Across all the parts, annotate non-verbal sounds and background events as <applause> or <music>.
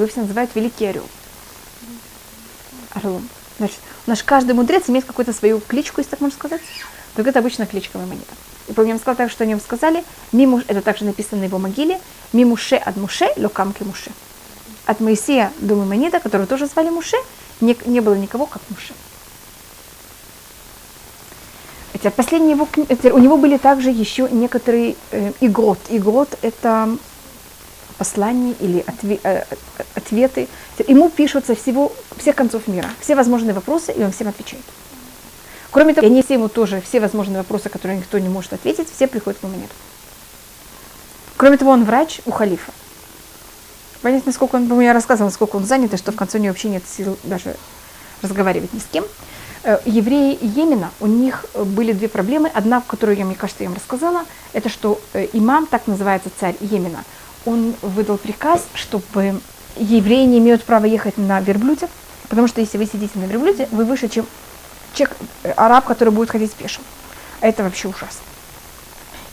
его все называют Великий Орел. Орлом. Значит, наш каждый мудрец имеет какую-то свою кличку, если так можно сказать. Только это обычно кличка Маймонида. И помню, он сказал так, что о нем сказали, Мимуш, это также написано на его могиле, Мимуше от Муше, Локамки Муше. От Моисея до Маймонида, которого тоже звали Муше, не, не было никого, как Муше. Хотя последние его, у него были также еще некоторые э, игрот. Игрот – это послания или э, ответы. Ему пишут со всего, всех концов мира, все возможные вопросы, и он всем отвечает. Кроме того, они все ему тоже, все возможные вопросы, которые никто не может ответить, все приходят к нет. Кроме того, он врач у халифа. Понятно, насколько он, я рассказывала, насколько он занят, и что в конце у него вообще нет сил даже разговаривать ни с кем. Э, евреи Йемена, у них были две проблемы. Одна, которую я, мне кажется, я вам рассказала, это что э, имам, так называется царь Йемена, он выдал приказ, чтобы евреи не имеют права ехать на верблюде, потому что если вы сидите на верблюде, вы выше, чем человек, э, араб, который будет ходить пешим. А это вообще ужасно.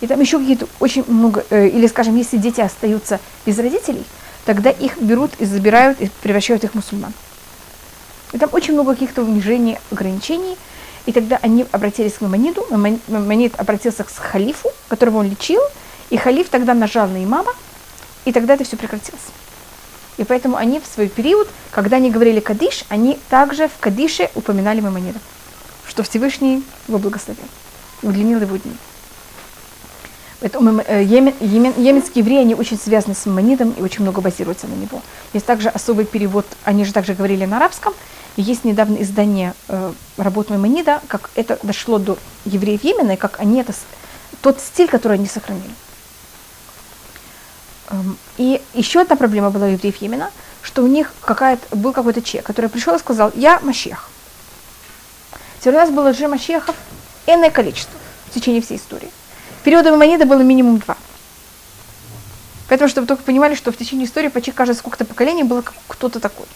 И там еще какие-то очень много, или, скажем, если дети остаются без родителей, тогда их берут и забирают и превращают их в мусульман. И там очень много каких-то унижений, ограничений. И тогда они обратились к Мамониду, Мамонид обратился к халифу, которого он лечил, и халиф тогда нажал на имама, и тогда это все прекратилось. И поэтому они в свой период, когда они говорили Кадиш, они также в Кадише упоминали Мамонида, что Всевышний его благословил, удлинил его дни. Поэтому э, йеменские евреи, они очень связаны с Мамонидом и очень много базируются на него. Есть также особый перевод, они же также говорили на арабском, и есть недавно издание э, работ Маймонида, как это дошло до евреев Йемена, и как они это, тот стиль, который они сохранили. Эм, и еще одна проблема была у евреев Йемена, что у них какая-то, был какой-то человек, который пришел и сказал, я Машех. Теперь у нас было же Машехов энное количество в течение всей истории. Периода Маймонида было минимум два. Поэтому, чтобы только понимали, что в течение истории почти каждое сколько-то поколений было кто-то такой.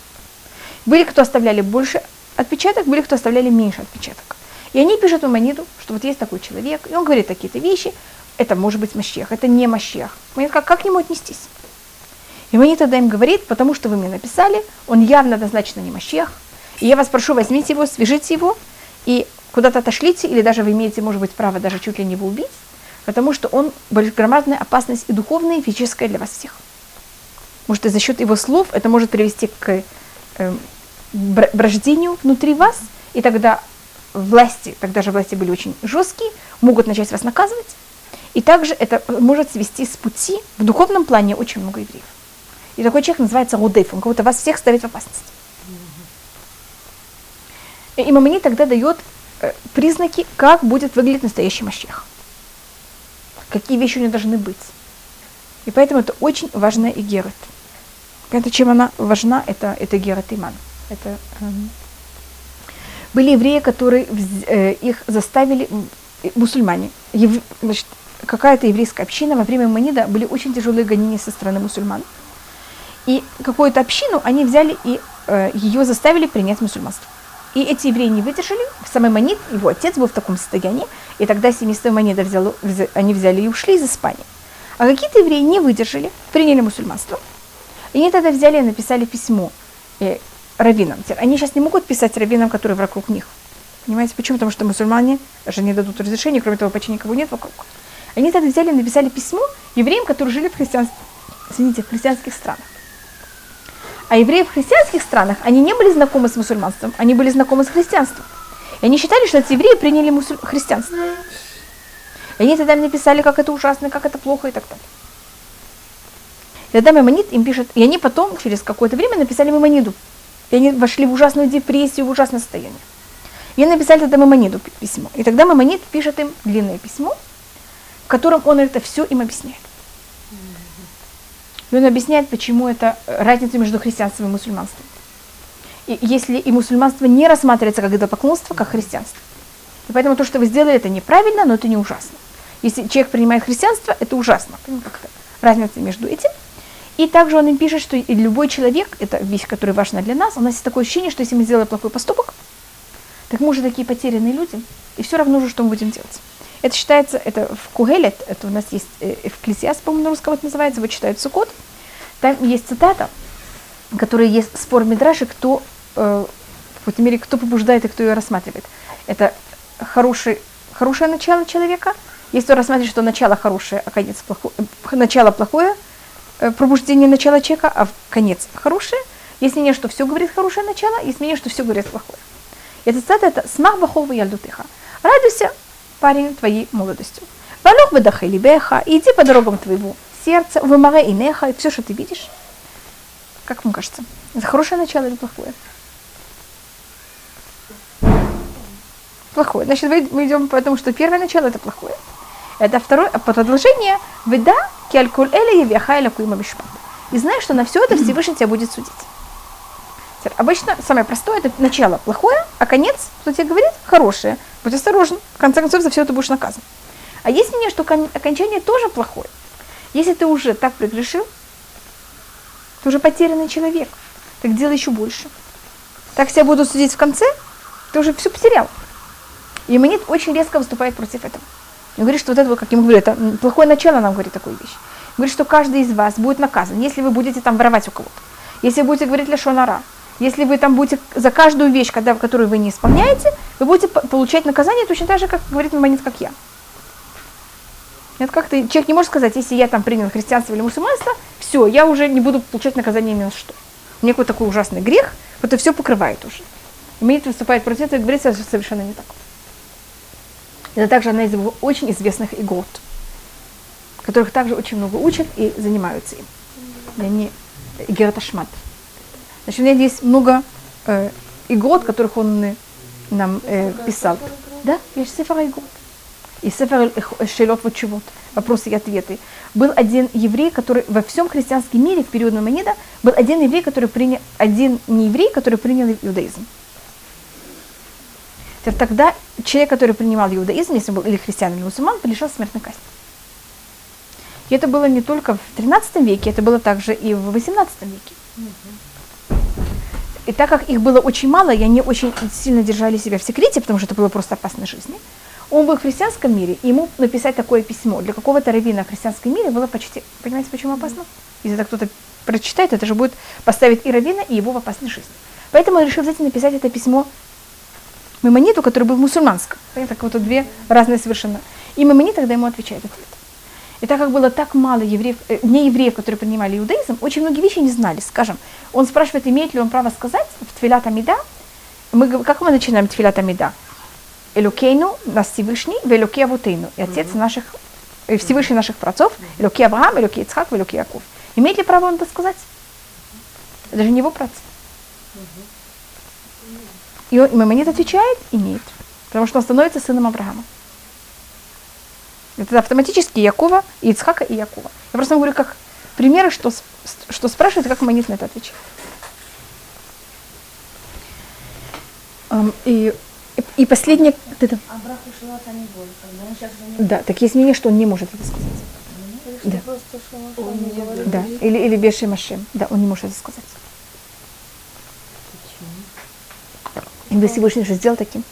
Были, кто оставляли больше отпечаток, были, кто оставляли меньше отпечаток. И они пишут Мамониду, что вот есть такой человек, и он говорит такие-то вещи, это может быть Мащех, это не Мащех. Мамонид, как, как к нему отнестись? И Мамонид тогда им говорит, потому что вы мне написали, он явно однозначно не Мащех, и я вас прошу, возьмите его, свяжите его, и куда-то отошлите, или даже вы имеете, может быть, право даже чуть ли не его убить, потому что он громадная опасность и духовная, и физическая для вас всех. Может, и за счет его слов это может привести к э, брождению внутри вас, и тогда власти, тогда же власти были очень жесткие, могут начать вас наказывать, и также это может свести с пути в духовном плане очень много евреев. И такой человек называется Рудейф, он кого-то вас всех ставит в опасность. И Мамани тогда дает э, признаки, как будет выглядеть настоящий Машех. Какие вещи у него должны быть. И поэтому это очень важная игерет. Это чем она важна, это, это герет иман. Это, эм, были евреи, которые э, их заставили, мусульмане, ев, значит, какая-то еврейская община во время Манида были очень тяжелые гонения со стороны мусульман. И какую-то общину они взяли и э, ее заставили принять мусульманство. И эти евреи не выдержали. Самый Манид, его отец был в таком состоянии, и тогда семейство Манида взяло, они взяли и ушли из Испании. А какие-то евреи не выдержали, приняли мусульманство. И они тогда взяли и написали письмо э, раввинам. Они сейчас не могут писать раввинам, которые вокруг них. Понимаете, почему? Потому что мусульмане даже не дадут разрешения, кроме того, почти никого нет вокруг. Они тогда взяли и написали письмо евреям, которые жили в, христианских, извините, в христианских странах. А евреи в христианских странах, они не были знакомы с мусульманством, они были знакомы с христианством. И они считали, что эти евреи приняли мусуль... христианство. И они тогда написали, как это ужасно, как это плохо и так далее. И тогда Маймонид им пишет, и они потом, через какое-то время, написали Маймониду. И они вошли в ужасную депрессию, в ужасное состояние. И написали тогда Маймониду письмо. И тогда Маймонид пишет им длинное письмо, котором он это все им объясняет. И он объясняет, почему это разница между христианством и мусульманством. И если и мусульманство не рассматривается как идолопоклонство, как христианство. И поэтому то, что вы сделали, это неправильно, но это не ужасно. Если человек принимает христианство, это ужасно. Разница между этим. И также он им пишет, что любой человек, это вещь, которая важна для нас, у нас есть такое ощущение, что если мы сделаем плохой поступок, так мы уже такие потерянные люди, и все равно уже, что мы будем делать. Это считается, это в Кугелет, это у нас есть э, Экклесиас, по-моему, на русском это называется, вот читают Сукот, там есть цитата, которые есть спор Мидраши, кто, э, в какой-то мере, кто побуждает и кто ее рассматривает. Это хороший, хорошее начало человека. Есть кто рассматривает, что начало хорошее, а конец плохое, начало плохое, э, пробуждение начала человека, а конец хорошее. Есть мнение, что все говорит хорошее начало, есть мнение, что все говорит плохое. И это цитата это «Смах бахова ялдутыха». Радуйся, парень, твоей молодостью. Валох бедахали беха, иди по дорогам твоего сердца, вымаре и неха, и все, что ты видишь. Как вам кажется, это хорошее начало или плохое? Плохое. Значит, мы идем потому, что первое начало это плохое. Это второе продолжение. Выда киалькуль эля явяха куима бишпат. И знаешь, что на все это Всевышний тебя будет судить. Обычно самое простое это начало плохое, а конец, кто тебе говорит, хорошее. Будь осторожен, в конце концов за все это будешь наказан. А есть мнение, что окончание тоже плохое. Если ты уже так прегрешил, ты уже потерянный человек. Так делай еще больше. Так себя будут судить в конце, ты уже все потерял. И Манит очень резко выступает против этого. Он говорит, что вот это, как ему говорю, это плохое начало нам говорит такую вещь. Он говорит, что каждый из вас будет наказан, если вы будете там воровать у кого-то. Если вы будете говорить лешонара, если вы там будете за каждую вещь, когда, которую вы не исполняете, вы будете получать наказание точно так же, как говорит Мамонит, как я. Это как-то человек не может сказать, если я там принял христианство или мусульманство, все, я уже не буду получать наказание ни на что. У меня какой-то такой ужасный грех, это все покрывает уже. Имеет выступает против этого и говорится совершенно не так. Это также одна из его очень известных игот, которых также очень много учат и занимаются им. Они Гераташмат. Значит, у меня здесь много э, игрот, которых он нам э, писал. Да, есть сефер игрот. И сефер шелот вочевод, вопросы и ответы. Был один еврей, который во всем христианском мире в период Мамонида был один еврей, который принял, один не еврей, который принял иудаизм. Тогда человек, который принимал иудаизм, если он был или христиан, или мусульман, лишал смертной казни. И это было не только в 13 веке, это было также и в 18 веке. И так как их было очень мало, и они очень сильно держали себя в секрете, потому что это было просто опасно жизни, он был в христианском мире, и ему написать такое письмо для какого-то раввина в христианском мире было почти... Понимаете, почему опасно? Если это кто-то прочитает, это же будет поставить и раввина, и его в опасной жизни. Поэтому он решил взять и написать это письмо Мамониту, который был мусульманским. Это как вот две разные совершенно. И Мамонит тогда ему отвечает ответ. И так как было так мало евреев, э, не евреев, которые принимали иудаизм, очень многие вещи не знали. Скажем, он спрашивает, имеет ли он право сказать в Твилат Амида, мы, как мы начинаем Твилат Амида? Элокейну, нас Всевышний, в Элоке Авутейну, и Отец mm-hmm. наших, э, Всевышний наших праотцов, Элоке Авраам, Элоке Ицхак, Элоке Яков. Имеет ли право он это сказать? Это же не его праотцы. И, он, и Мамонит отвечает, имеет, потому что он становится сыном Авраама. Это автоматически Якова, и Ицхака и Якова. Я просто говорю как примеры, что, что спрашивает, как Манит на это отвечает. И, и последнее... Это... Да, так есть мнение, что он не может это сказать. Да. да. Или, или Беши Машем. Да, он не может это сказать. И бы Всевышний же сделал таким.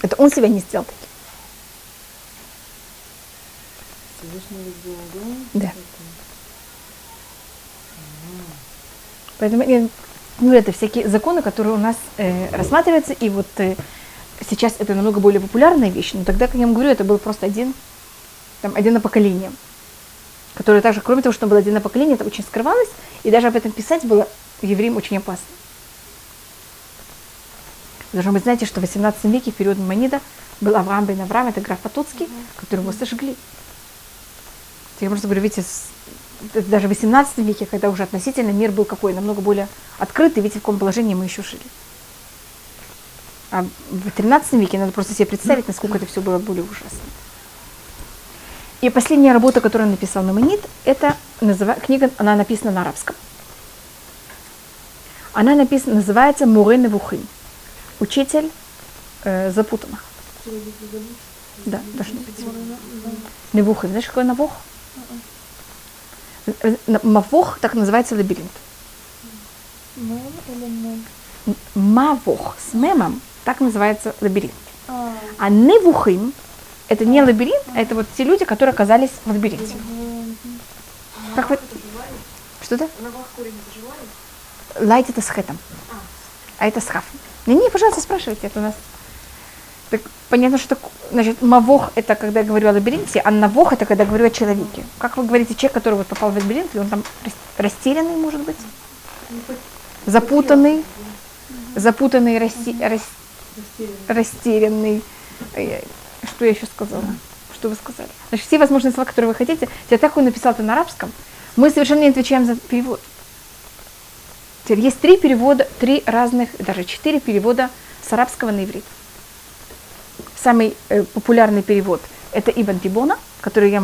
Это он себя не сделал таким. Да. Поэтому ну, это всякие законы, которые у нас э, рассматриваются, и вот э, сейчас это намного более популярная вещь, но тогда, как я вам говорю, это был просто один, там, один на поколение, которое также, кроме того, что было один на поколение, это очень скрывалось, и даже об этом писать было евреям очень опасно. Должно быть, знаете, что в 18 веке, в период Мамонида, был Авраам бен Авраам, это граф Потоцкий, которого сожгли. Я просто говорю, видите, даже в 18 веке, когда уже относительно мир был какой, намного более открытый, видите, в каком положении мы еще жили. А в 13 веке надо просто себе представить, насколько это все было более ужасно. И последняя работа, которую написал на Манит, это называ... книга, она написана на арабском. Она написана, называется Муре Невухим. Учитель э, запутанных. Да, должно быть. Невухим. Знаешь, какой навух? Мавох, так называется лабиринт. Мавох с мемом, так называется лабиринт. А невухим, это не лабиринт, а это вот те люди, которые оказались в лабиринте. Как вы... Что-то? лайт это с хэтом, а это с хафом. Не, не, пожалуйста, спрашивайте, это у нас так понятно, что значит, мавох это когда я говорю о лабиринте, а навох это когда я говорю о человеке. Как вы говорите, человек, который вот попал в лабиринт, и он там растерянный, может быть? Запутанный, запутанный, расти, рас, растерянный. Что я еще сказала? Что вы сказали? Значит, все возможные слова, которые вы хотите, я так он написал это на арабском, мы совершенно не отвечаем за перевод. Теперь есть три перевода, три разных, даже четыре перевода с арабского на иврит самый э, популярный перевод – это Ибн Тибона, который я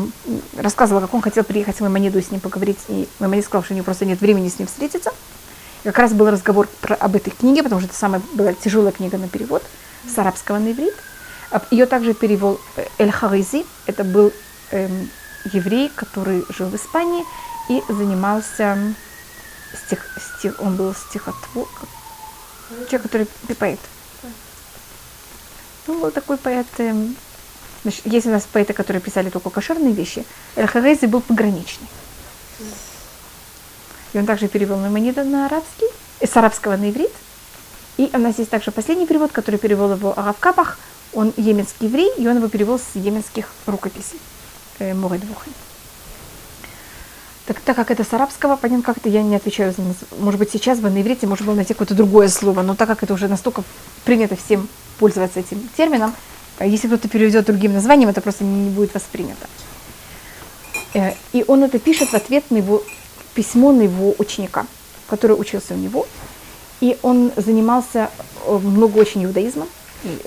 рассказывала, как он хотел приехать в Маймониду и с ним поговорить, и Маймонид сказал, что у него просто нет времени с ним встретиться. И как раз был разговор про, об этой книге, потому что это самая была тяжелая книга на перевод с арабского на иврит. Ее также перевел э, Эль Харизи, это был эм, еврей, который жил в Испании и занимался стих, стих, он был стихотвор, человек, который поэт. Ну, такой поэт. Эм, значит, есть у нас поэты, которые писали только кошерные вещи. Эль-Харези был пограничный. И он также перевел Маймонида на арабский, э, с арабского на иврит. И у нас есть также последний перевод, который перевел его Аравкапах. Он еменский еврей, и он его перевел с еменских рукописей. Э, Мурэдвухи. Так, так как это с арабского, понятно, как это я не отвечаю за Может быть, сейчас бы на иврите можно было найти какое-то другое слово, но так как это уже настолько принято всем пользоваться этим термином. Если кто-то переведет другим названием, это просто не будет воспринято. Э, и он это пишет в ответ на его письмо на его ученика, который учился у него. И он занимался э, много очень иудаизмом,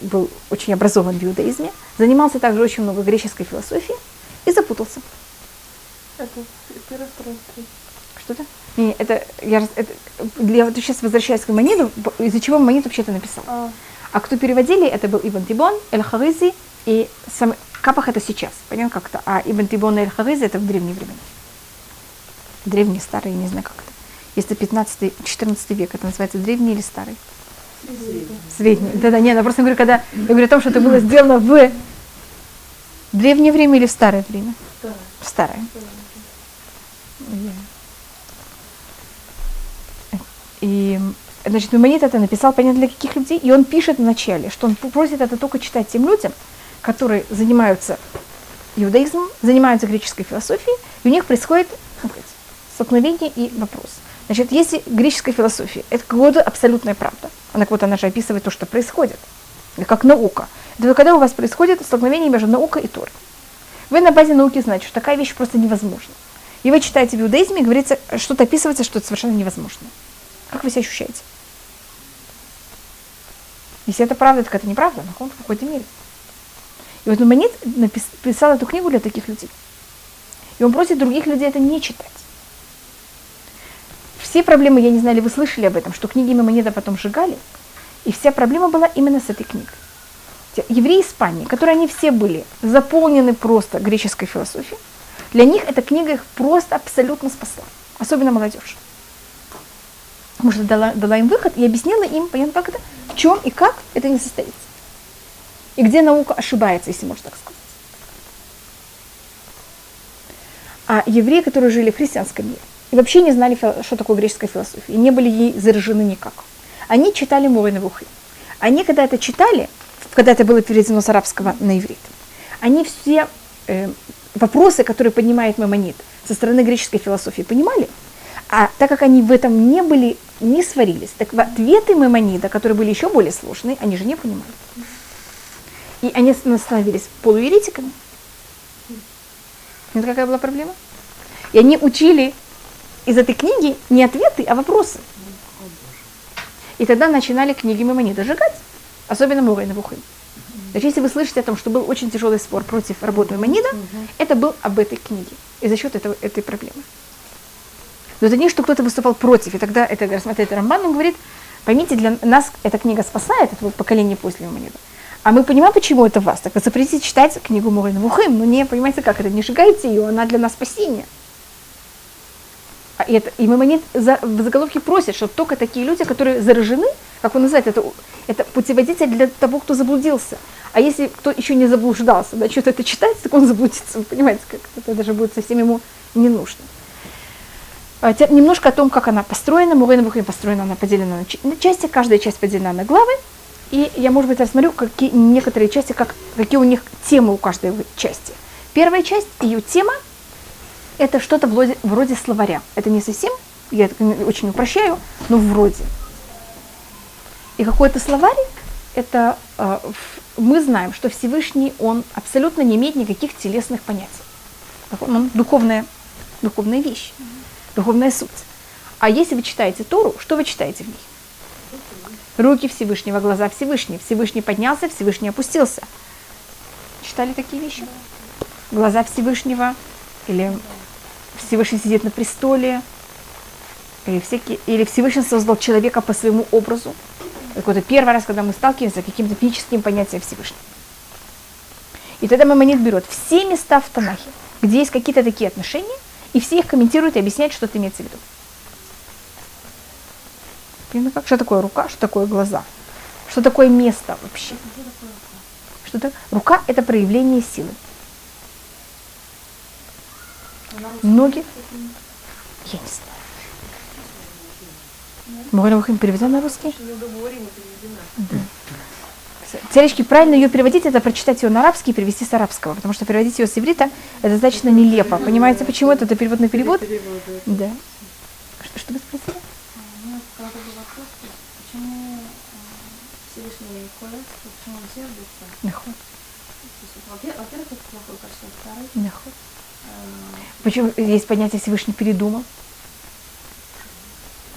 был очень образован в иудаизме, занимался также очень много греческой философии и запутался. Это первый, второй, Что-то? Не, это я, это, я вот сейчас возвращаюсь к Мамониду, из-за чего Мамонид вообще-то написал. А. А кто переводили, это был Ибн Тибон, Эль Харизи и сам Капах это сейчас, понятно как-то, а Ибн Тибон и Эль Харизи это в древние времена. Древний, старый, не знаю как это. Если 15-14 век, это называется древний или старый? Средний. Да-да, нет, я просто говорю, когда я говорю о том, что это было сделано в древнее время или в старое время? Старое. Старое. И Значит, Мимонит это написал, понятно, для каких людей, и он пишет в начале, что он просит это только читать тем людям, которые занимаются иудаизмом, занимаются греческой философией, и у них происходит ну, столкновение и вопрос. Значит, если греческая философия – это какая-то абсолютная правда, она вот она же описывает то, что происходит, как наука. Это когда у вас происходит столкновение между наукой и Торой. Вы на базе науки знаете, что такая вещь просто невозможна. И вы читаете в иудаизме, говорится, что-то описывается, что это совершенно невозможно. Как вы себя ощущаете? Если это правда, так это неправда, но в какой-то мере. И вот Мамонит написал эту книгу для таких людей. И он просит других людей это не читать. Все проблемы, я не знаю, ли вы слышали об этом, что книги Мамонида потом сжигали, и вся проблема была именно с этой книгой. Евреи Испании, которые они все были заполнены просто греческой философией, для них эта книга их просто абсолютно спасла, особенно молодежь потому что дала, дала им выход и объяснила им, понятно, как это, в чем и как это не состоится. И где наука ошибается, если можно так сказать. А евреи, которые жили в христианском мире, и вообще не знали, что такое греческая философия, и не были ей заражены никак. Они читали Моры Навухи. Они, когда это читали, когда это было переведено с арабского на иврит, они все э, вопросы, которые поднимает Мамонит со стороны греческой философии, понимали, а так как они в этом не были, не сварились, так ответы Маймонида, которые были еще более сложные, они же не понимали. И они становились полуеретиками. Это какая была проблема? И они учили из этой книги не ответы, а вопросы. И тогда начинали книги Маймонида сжигать, особенно Мурай Навухим. Значит, если вы слышите о том, что был очень тяжелый спор против работы Маймонида, это был об этой книге и за счет этого, этой проблемы. Но это не, что кто-то выступал против. И тогда это рассматривает Рамбан, он говорит, поймите, для нас эта книга спасает, это вот поколение после Мамонеда. А мы понимаем, почему это вас. Так вы запретите читать книгу Мурин Вухим, но не понимаете, как это, не сжигайте ее, она для нас спасение. А и, это, и Мамонет за, в заголовке просит, что только такие люди, которые заражены, как он называет, это, это путеводитель для того, кто заблудился. А если кто еще не заблуждался, да, что-то это читать, так он заблудится. Вы понимаете, как это даже будет совсем ему не нужно. А немножко о том, как она построена. Мурейна Бухим построена, она поделена на части, каждая часть поделена на главы. И я, может быть, рассмотрю какие, некоторые части, как, какие у них темы у каждой части. Первая часть, ее тема, это что-то вроде, вроде словаря. Это не совсем, я это очень упрощаю, но вроде. И какой-то словарь, это э, мы знаем, что Всевышний, он абсолютно не имеет никаких телесных понятий. Он, он духовная, духовная вещь, духовная суть. А если вы читаете Тору, что вы читаете в ней? Руки Всевышнего, глаза Всевышнего. Всевышний поднялся, Всевышний опустился. Читали такие вещи? Глаза Всевышнего, или Всевышний сидит на престоле, или, всякие, или Всевышний создал человека по своему образу. Так вот, первый раз, когда мы сталкиваемся с каким-то физическим понятием Всевышнего. И тогда Мамонит берет все места в Танахе, где есть какие-то такие отношения, и все их комментирует и объясняет, что это имеется в виду. Понимаете, как? Что такое рука, что такое глаза? Что такое место вообще? Что это? Рука – это проявление силы. Ноги? Я не знаю. Морина Вахим переведена на русский? Да. Царички, правильно ее переводить, это прочитать ее на арабский и перевести с арабского, потому что переводить ее с иврита это достаточно нелепо. Понимаете, почему это? Это перевод на перевод? Да. Что, что вы спросили? Почему Всевышний Во-первых, это плохое качество. Во-вторых, нахуй. Почему есть понятие Всевышний передумал?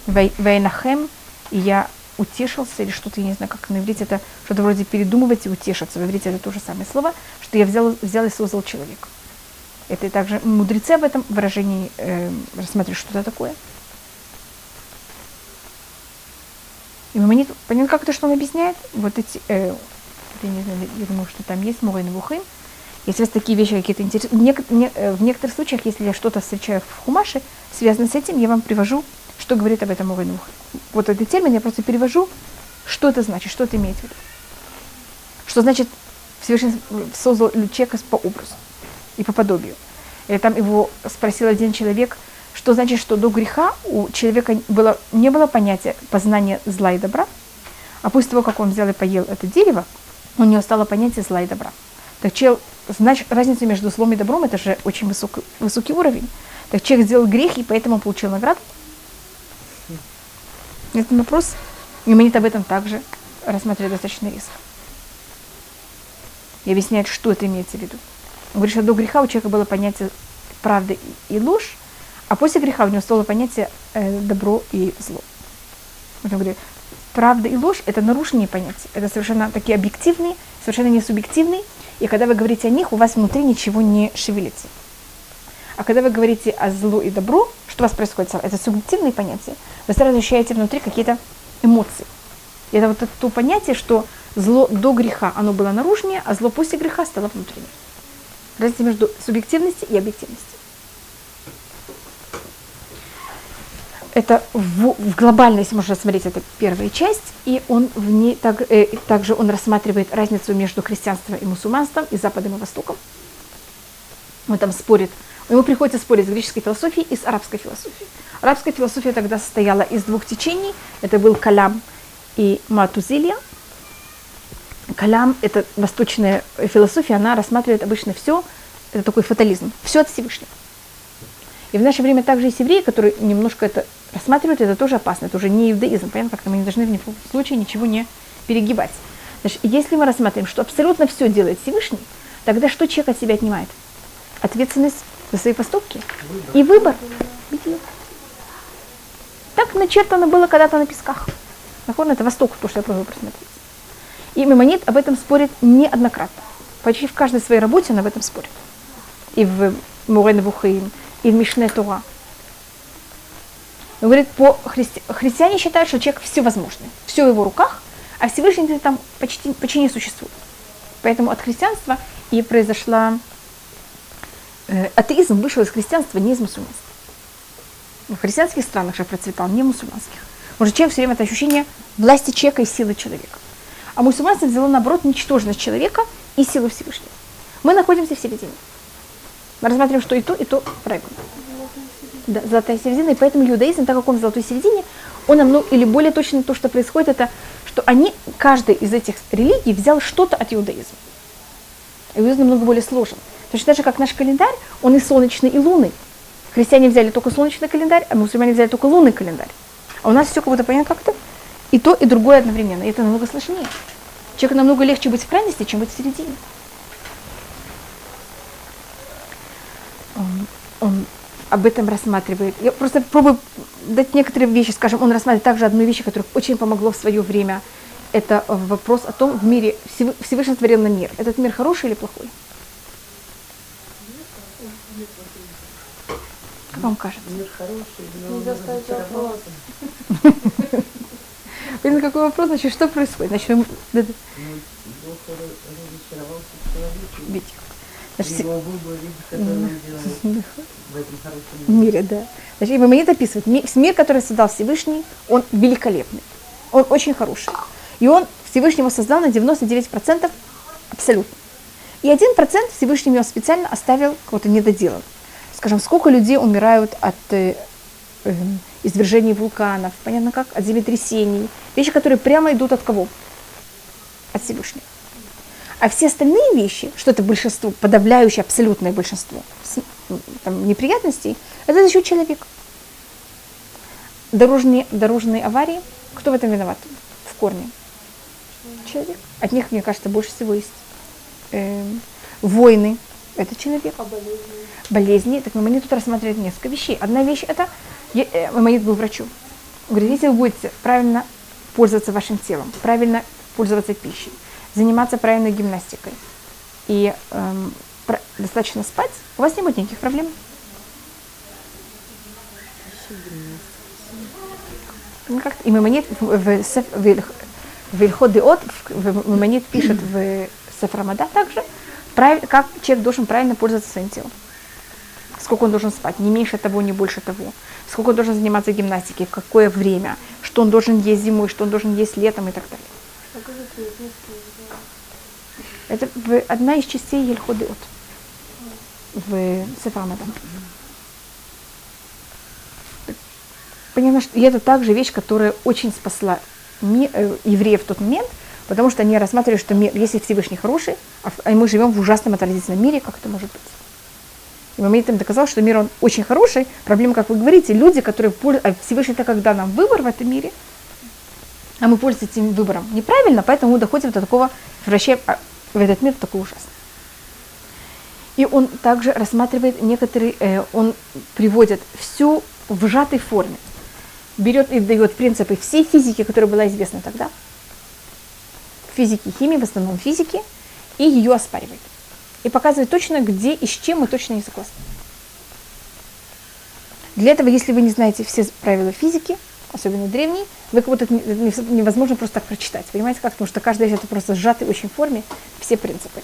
Вей- Вейнахем, и я утешился, или что-то, я не знаю, как на иврите, это что-то вроде передумывать и утешиться. В иврите это то же самое слово, что я взял, взял и создал человека. Это также мудрецы об этом выражении э, рассматривают, что это такое. И Мамонит, понятно, как это, что он объясняет? Вот эти, э, я не знаю, я думаю, что там есть Мурейн Вухим. Если такие вещи какие-то интересные, э, в некоторых случаях, если я что-то встречаю в Хумаше, связанное с этим, я вам привожу, что говорит об этом Вухим. Вот этот термин я просто перевожу, что это значит, что это имеет в виду. Что значит Всевышний создал человека по образу и по подобию. И там его спросил один человек, что значит, что до греха у человека было, не было понятия познания зла и добра, а после того, как он взял и поел это дерево, у него стало понятие зла и добра. Так человек, значит, разница между злом и добром, это же очень высокий, высокий уровень. Так человек сделал грех, и поэтому получил награду. Это вопрос, и Манит об этом также рассматривает достаточно резко. И объясняет, что это имеется в виду. Он говорит, что до греха у человека было понятие правды и ложь, а после греха у него стало понятие э, добро и зло. Вот он говорит, правда и ложь – это нарушенные понятия. Это совершенно такие объективные, совершенно не субъективные. И когда вы говорите о них, у вас внутри ничего не шевелится. А когда вы говорите о зло и добро, что у вас происходит? Это субъективные понятия. Вы сразу ощущаете внутри какие-то эмоции. И это вот это то понятие, что зло до греха, оно было наружнее, а зло после греха стало внутреннее. Разница между субъективностью и объективностью. Это в, в глобально, если можно смотреть, это первая часть, и он в ней так, э, также он рассматривает разницу между христианством и мусульманством, и Западом и Востоком. Он там спорит, ему приходится спорить с греческой философией и с арабской философией. Арабская философия тогда состояла из двух течений, это был Калям и Матузилия. Калям – это восточная философия, она рассматривает обычно все, это такой фатализм, все от Всевышнего. И в наше время также есть евреи, которые немножко это рассматривают, это тоже опасно, это уже не иудаизм, понятно, как-то мы не должны в никаком случае ничего не перегибать. Значит, если мы рассматриваем, что абсолютно все делает Всевышний, тогда что человек от себя отнимает? Ответственность за свои поступки и выбор. Так начертано было когда-то на песках. Нахон, это Восток, то, что я пробую просмотреть. И Мемонит об этом спорит неоднократно. Почти в каждой своей работе он об этом спорит. И в Мурен Вухаим, и в Мишне Тура. Он говорит, по христи... христиане считают, что человек всевозможный, все в его руках, а Всевышний там почти, почти не существует. Поэтому от христианства и произошла... Э, атеизм вышел из христианства, не из мусульманства. В христианских странах же процветал, не в мусульманских. Что человек все время это ощущение власти человека и силы человека. А мусульманство взяло, наоборот, ничтожность человека и силу Всевышнего. Мы находимся в середине. Мы рассматриваем, что и то, и то правильно. Да, золотая середина, и поэтому иудаизм, так как он в золотой середине, он намного, или более точно то, что происходит, это, что они, каждый из этих религий взял что-то от иудаизма. Иудаизм намного более сложен. Точно так же, как наш календарь, он и солнечный, и лунный. Христиане взяли только солнечный календарь, а мусульмане взяли только лунный календарь. А у нас все как будто понятно как-то и то, и другое одновременно. И это намного сложнее. Человеку намного легче быть в крайности, чем быть в середине. Он, он об этом рассматривает. Я просто пробую дать некоторые вещи, скажем, он рассматривает также одну вещь, которая очень помогло в свое время. Это вопрос о том, в мире Всевышний творил на мир. Этот мир хороший или плохой? Как вам кажется? Мир хороший, но ставить вопрос. <laughs> Блин, какой вопрос, значит, что происходит? Значит, мы- да, его выбор, который он делает в этом хорошем в мире, да. Значит, Ибаманит описывает, ми- мир, который создал Всевышний, он великолепный, он очень хороший. И он Всевышний его создал на 99% абсолютно. И 1% Всевышний его специально оставил кого-то недоделан. Скажем, сколько людей умирают от э, эм, извержений вулканов, понятно как, от землетрясений, вещи, которые прямо идут от кого? От Всевышнего. А все остальные вещи, что это большинство, подавляющее абсолютное большинство там, неприятностей, это за счет человека. Дорожные, дорожные аварии, кто в этом виноват в корне? Человек. От них, мне кажется, больше всего есть. Эм, войны, это человек. Болезни, так Мамонит тут рассматривает несколько вещей. Одна вещь это, э, Мамонит был врачом. Он говорит, если вы будете правильно пользоваться вашим телом, правильно пользоваться пищей, заниматься правильной гимнастикой и эм, про- достаточно спать, у вас не будет никаких проблем. Ну, как и Маймонид в, в, в, в в- в- Маймонид пишет в Сефрамада также, прав- как человек должен правильно пользоваться своим телом. Сколько он должен спать, не меньше того, не больше того. Сколько он должен заниматься гимнастикой, в какое время, что он должен есть зимой, что он должен есть летом и так далее. Это одна из частей Ельхот Деот в Сефрамада. Понятно, что это также вещь, которая очень спасла ми- э, евреев в тот момент, потому что они рассматривали, что мир, если Всевышний хороший, а, а мы живем в ужасном отвратительном мире, как это может быть? И Мамед им доказал, что мир он очень хороший. Проблема, как вы говорите, люди, которые польз- а Всевышний это когда нам выбор в этом мире, а мы пользуемся этим выбором неправильно, поэтому мы доходим до такого, вращаем а, в этот мир такой ужасный. И он также рассматривает некоторые, э, он приводит все в сжатой форме. Берет и дает принципы всей физики, которая была известна тогда. Физики химии, в основном физики, и ее оспаривает. И показывает точно, где и с чем мы точно не согласны. Для этого, если вы не знаете все правила физики, особенно древние, вы как будто это не- не- невозможно просто так прочитать. Понимаете как? Потому что каждая вещь это просто сжатый очень форме все принципы.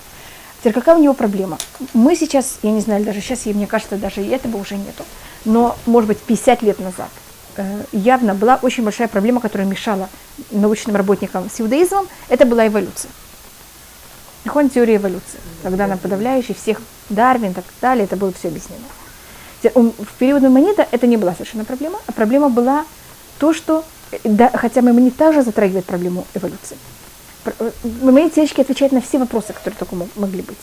Теперь какая у него проблема? Мы сейчас, я не знаю, даже сейчас, мне кажется, даже и этого уже нету, но, может быть, 50 лет назад э, явно была очень большая проблема, которая мешала научным работникам с иудаизмом, это была эволюция. Приходит теория эволюции, когда она подавляющая всех, Дарвин и так далее, это было все объяснено. В период Маймонида это не была совершенно проблема, а проблема была то, что, да, хотя Маймонид также затрагивает проблему эволюции. Э, Маймонид теоретически отвечает на все вопросы, которые только мог- могли быть.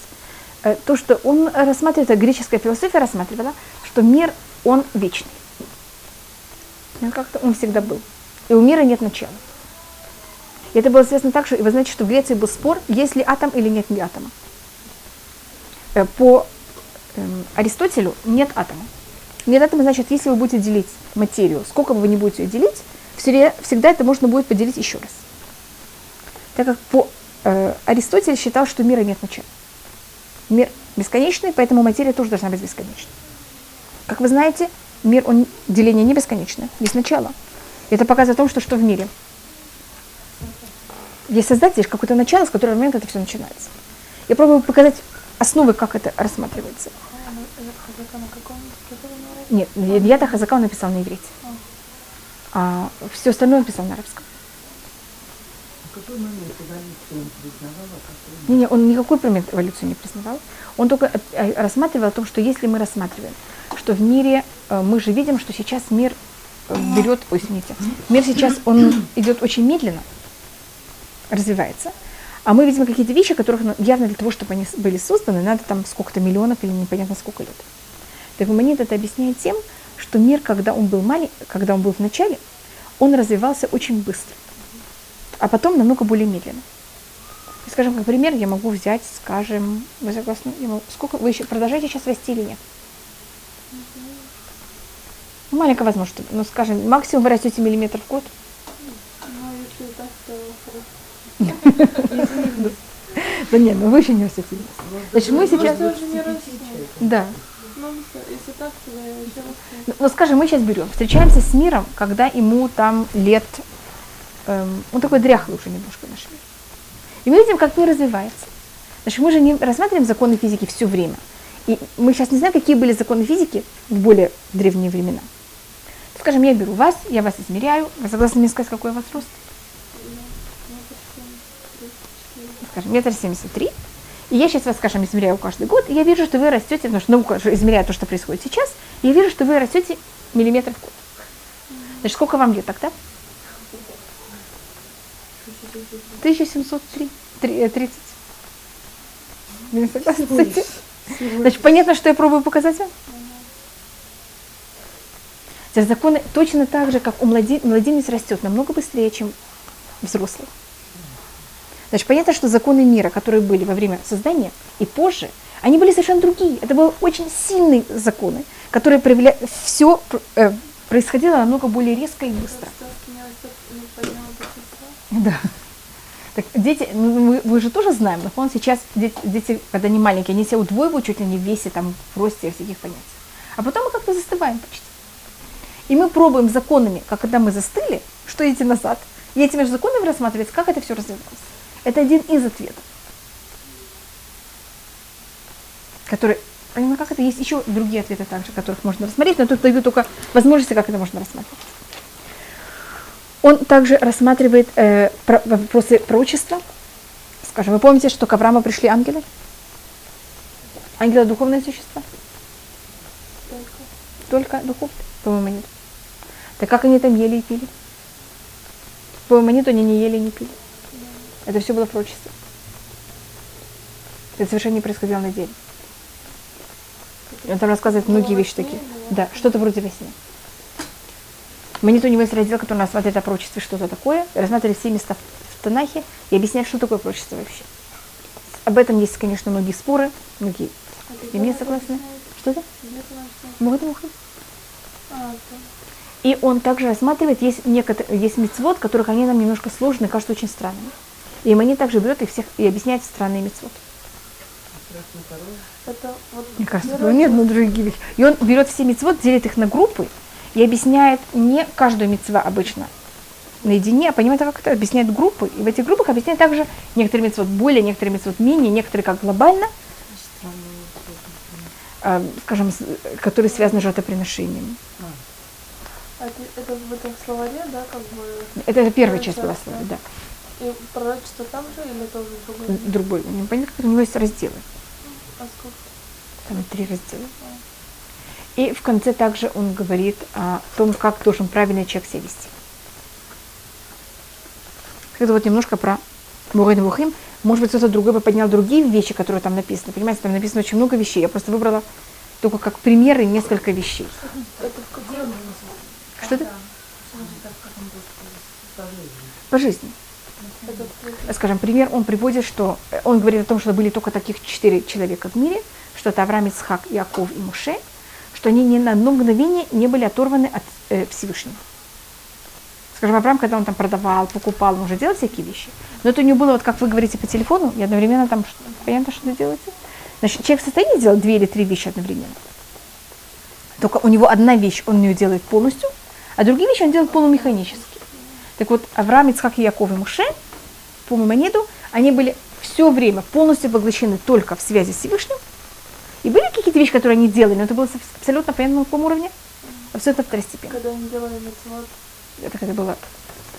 Э, То, что он рассматривает, это греческая философия рассматривала, что мир, он вечный. Он как-то он всегда был. И у мира нет начала. И это было связано так, что, и вы знаете, что в Греции был спор, есть ли атом или нет ли атома. По эм, Аристотелю нет атома. Нет атома значит, если вы будете делить материю, сколько бы вы не будете ее делить, всегда, это можно будет поделить еще раз. Так как по э, Аристотель считал, что мира нет начала. Мир бесконечный, поэтому материя тоже должна быть бесконечной. Как вы знаете, мир, он, деление не бесконечное, есть начало. Это показывает о том, что что в мире. Есть создатель, есть какое-то начало, с которого момента это все начинается. Я пробую показать основы, как это рассматривается. Хазака на каком вы говорите? Нет, Ильята Хазака он написал на иврите. А все остальное он писал на арабском. В какой момент эволюцию он признавал, а какой Не, не, он никакой момент эволюцию не признавал. Он только э, э, рассматривал о том, что если мы рассматриваем, что в мире э, мы же видим, что сейчас мир берет, ой, извините, мир сейчас, он идет очень медленно, развивается. А мы видим какие-то вещи, которых ну, явно для того, чтобы они были созданы, надо там сколько-то миллионов или непонятно сколько лет. Так Мамонид это объясняет тем, что мир, когда он был маленький, когда он был в начале, он развивался очень быстро, а потом намного более медленно. И, Скажем, как пример, я могу взять, скажем, вы согласны, я могу- сколько вы еще продолжаете сейчас расти или нет? Ну, маленькая возможность, ну, скажем, максимум вы растете миллиметр в год. Ну, если так, то хорошо. <laughs> Да нет, ну вы еще не растете. Значит, мы сейчас, да, Ну, если так, то я еще расту. Ну, ну, скажем, мы сейчас берем, встречаемся с миром, когда ему там лет, эм, он такой дряхлый уже немножко наш мир. И мы видим, как мир развивается. Значит, мы же не рассматриваем законы физики все время. И мы сейчас не знаем, какие были законы физики в более древние времена. Скажем, я беру вас, я вас измеряю. Вы согласны мне сказать, какой у вас рост? Скажем, метр семьдесят три. И я сейчас вас, скажем, измеряю каждый год, и я вижу, что вы растете, потому что наука измеряет то, что происходит сейчас, и я вижу, что вы растете миллиметр в год. Значит, сколько вам лет тогда? 1703. Три- э, 30. Вы не согласны с этим? Значит, понятно, что я пробую показать вам? Законы точно так же, как у младен- младенец растет намного быстрее, чем взрослый. Значит, понятно, что законы мира, которые были во время создания и позже, они были совершенно другие. Это были очень сильные законы, которые проявляли... Все происходило намного более резко и быстро. Да. Так дети, ну, мы, мы же тоже знаем, но он сейчас, дети, дети, когда они маленькие, они себя удвоивают чуть ли не в весе, там, в росте, всяких понятий. А потом мы как-то застываем почти. И мы пробуем законами, как когда мы застыли, что идти назад. И этими же законами рассматривается, как это все развивалось. Это один из ответов. Который, понимаю, как это, есть еще другие ответы также, которых можно рассмотреть, но тут даю только возможности, как это можно рассматривать. Он также рассматривает э, про- вопросы пророчества. Скажем, вы помните, что к Аврааму пришли ангелы? Ангелы духовные существа? Только. Только духовные? По-моему, нет. Так как они там ели и пили? По-моему, нет, они не ели и не пили. Это все было пророчество. Это совершенно не происходило на деле. Он там рассказывает многие вещи такие. Да, что-то вроде во сне. Манит у него есть раздел, который рассматривает о пророчестве, что это такое, и рассматривает все места в Танахе и объясняет, что такое пророчество вообще. Об этом есть, конечно, многие споры, многие. И мне согласны. Что это? Где ты начинаешь? Могут. А. И он также рассматривает, есть, некоторые, есть мецвод, которых они нам немножко сложны, кажутся очень странными. И Мани также берет их всех и объясняет странные мецвод. Это вот Мне кажется, нет, ну другие вещи. И он берет все мецвод, делит их на группы и объясняет не каждую мецва обычно наедине, а понимаете, как это объясняет группы. И в этих группах объясняет также некоторые мецвод более, некоторые мецвод менее, некоторые как глобально, а, скажем, которые связаны с жертвоприношением. Это, это в этом словаре, да, как бы. Это первая часть была часть, да. И пророчество там же или тоже другое? Другой. Не понятно, как у него есть разделы. А сколько? Там три раздела. И в конце также он говорит о том, как должен правильный человек себя вести. Это вот немножко про Мурейн Вухим. Может быть, кто-то другой бы поднял другие вещи, которые там написаны. Понимаете, там написано очень много вещей. Я просто выбрала только как примеры несколько вещей. Это в каком? Что это? По жизни. Скажем, пример он приводит, что э, он говорит о том, что были только таких четыре человека в мире, что это Авраам, Ицхак, Иаков и Муше, что они ни на одно мгновение не были оторваны от э, Всевышнего. Скажем, Авраам, когда он там продавал, покупал, он уже делал всякие вещи. Но это у него было, вот как вы говорите по телефону, и одновременно там, понятно, что вы делаете? Значит, человек в состоянии делать две или три вещи одновременно. Только у него одна вещь он ее делает полностью, а другие вещи он делает полумеханически. Так вот, Авраам, Ицхак, Яков и Муше, по Маймонеду, они были все время полностью поглощены только в связи с Всевышним. И были какие-то вещи, которые они делали, но это было абсолютно понятно на каком уровне, абсолютно второстепенно. Когда они делали митцвот, Это когда было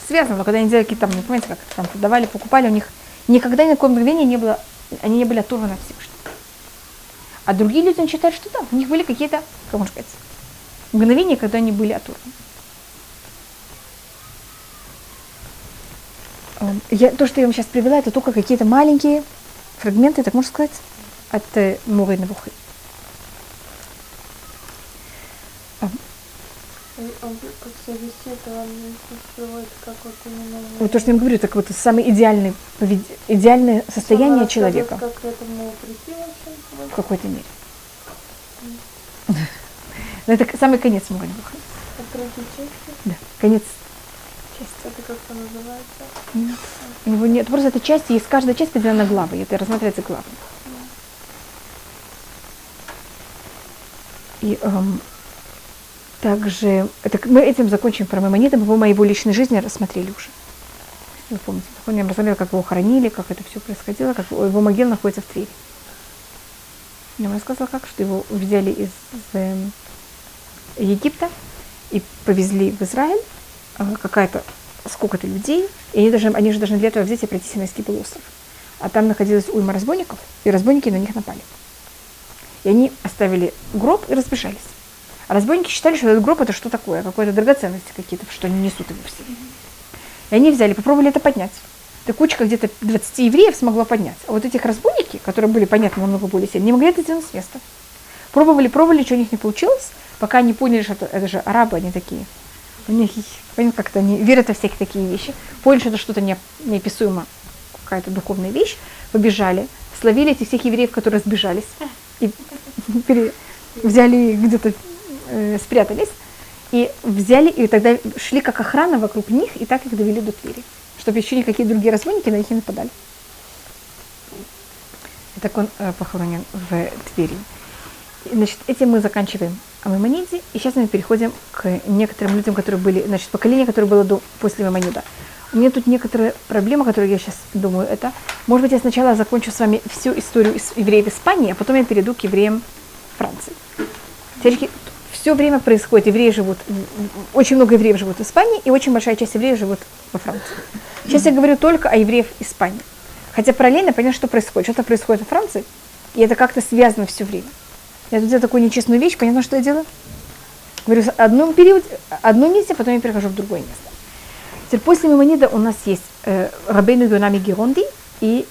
связано, но когда они делали какие-то там, не помните, как там продавали, покупали, у них никогда ни на какое мгновение не было, они не были оторваны от Всевышнего. А другие люди, они считают, что да, у них были какие-то, как можно сказать, мгновения, когда они были оторваны. Я, то, что я вам сейчас привела, это только какие-то маленькие фрагменты, так можно сказать, от э, Муры Навухи. Он как вести, это вам не приводит как вот именно... Вот то, что я вам говорю, так вот самое идеальное, повед- идеальное состояние Сама человека Как к этому прийти вообще? в какой-то мере. Но это самый конец Муры Навухи. Да, конец части. Это как-то называется? Нет. У него нет, просто эта часть, есть каждая часть поделена на главы, это рассматривается главы. И эм, также, это, мы этим закончим про Маймонида, мы, по-моему, его личной жизни рассмотрели уже. Вы помните, так я вам рассмотрела, как его хоронили, как это все происходило, как его его могила находится в Твери. Я вам рассказывала, как, что его взяли из эм, Египта и повезли в Израиль, какая-то сколько-то людей, и они, даже, они же должны для этого взять и пройти Синайский полуостров. А там находилась уйма разбойников, и разбойники на них напали. И они оставили гроб и разбежались. А разбойники считали, что этот гроб это что такое, какое-то драгоценности какие-то, что они несут его все. И они взяли, попробовали это поднять. Так кучка где-то 20 евреев смогла поднять. А вот этих разбойники, которые были, понятно, намного более сильные, не могли это сделать с места. Пробовали, пробовали, ничего у них не получилось, пока они поняли, что это, это же арабы, они такие. У них, понятно, как-то они верят во всякие такие вещи. Поняли, что это что-то не, неописуемо, какая-то духовная вещь. Побежали, словили этих всех евреев, которые разбежались. И <laughs> пере- взяли где-то, э, спрятались. И взяли, и тогда шли как охрана вокруг них, и так их довели до Твери. Чтобы еще никакие другие разбойники на них не нападали. И так он э, похоронен в Твери. Значит, этим мы заканчиваем Маймониде, и сейчас мы переходим к некоторым людям, которые были, значит, поколение, которое было до, после Маймонида. У меня тут некоторые проблемы, которые я сейчас думаю, это, может быть, я сначала закончу с вами всю историю евреев Испании, а потом я перейду к евреям Франции. Девочки, все время происходит, евреи живут, очень много евреев живут в Испании, и очень большая часть евреев живут во Франции. Сейчас я говорю только о евреях Испании. Хотя параллельно понятно, что происходит. Что-то происходит во Франции, и это как-то связано все время. Я тут делаю такую нечестную вещь, понятно, что я делаю? Говорю, в одном периоде, одно место, потом я перехожу в другое место. Теперь после Мимонида у нас есть э, Рабейну Юнами Геронди и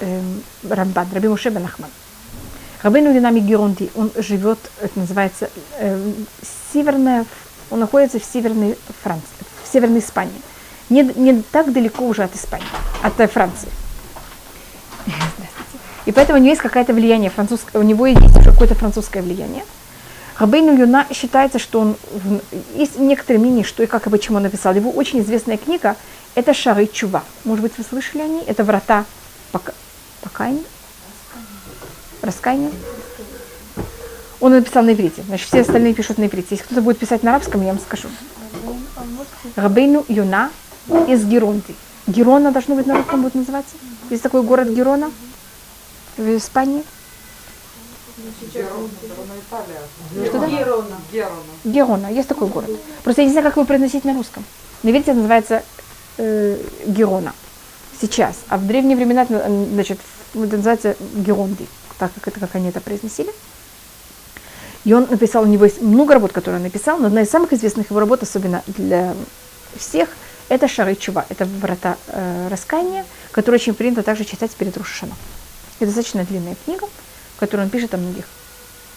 э, Рамбан, Раби Муше бен Ахман. Рабейну Юнами Геронди, он живет, это называется, э, северная, он находится в северной Франции, в северной Испании. Не, не так далеко уже от Испании, от э, Франции. И поэтому у него есть какое-то влияние французское, у него есть какое-то французское влияние. Рабейну Юна считается, что он, есть некоторые мнения, что и как и почему он написал. Его очень известная книга – это Шары Чува. Может быть, вы слышали о ней? Это врата пока, покаяния? Раскаяния? Он написал на иврите. Значит, все остальные пишут на иврите. Если кто-то будет писать на арабском, я вам скажу. Рабейну Юна из Геронды. Герона должно быть на русском будет называться. Есть такой город Герона в Испании. Да? Герона. Герона, есть такой город. Просто я не знаю, как его произносить на русском. На это называется э, Герона сейчас, а в древние времена э, значит, это называется Геронди, так как это как они это произносили. И он написал, у него есть много работ, которые он написал, но одна из самых известных его работ, особенно для всех, это Шары Чува, это врата э, раскаяния, которые очень принято также читать перед Рушашана. Это достаточно длинная книга, в которой он пишет о многих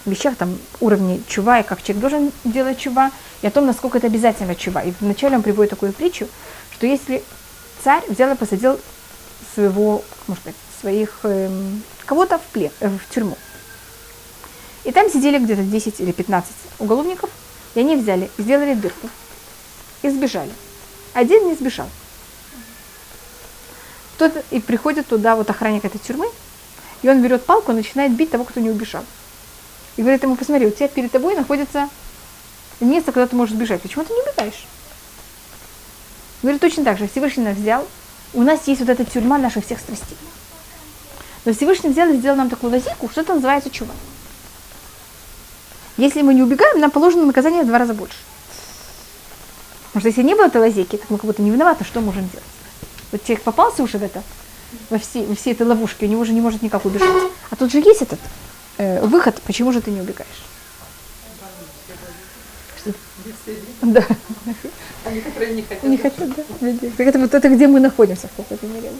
вещах, там уровни чува, и как человек должен делать чува, и о том, насколько это обязательно чува. И вначале он приводит такую притчу, что если царь взял и посадил своего, можно сказать, своих эм, кого-то в плен, э, в тюрьму. И там сидели где-то 10 или 15 уголовников, и они взяли, сделали дырку и сбежали. Один не сбежал. Кто-то и приходит туда вот охранник этой тюрьмы, и он берет палку и начинает бить того, кто не убежал. И говорит ему, посмотри, у тебя перед тобой находится место, куда ты можешь сбежать. Почему ты не убегаешь? Говорит, точно так же, Всевышний нас взял. У нас есть вот эта тюрьма наших всех страстей. Но Всевышний взял и сделал нам такую лазейку, что это называется чува. Если мы не убегаем, нам положено наказание в два раза больше. Потому что если не было этой лазейки, так мы как будто не виноваты, что можем делать? Вот человек попался уже в это, во все, во все этой ловушки, у него уже не может никак убежать. А тут же есть этот э, выход, почему же ты не убегаешь? Да. Они, которые не хотят. Не хотят, да? Так это вот это где мы находимся в какой-то мере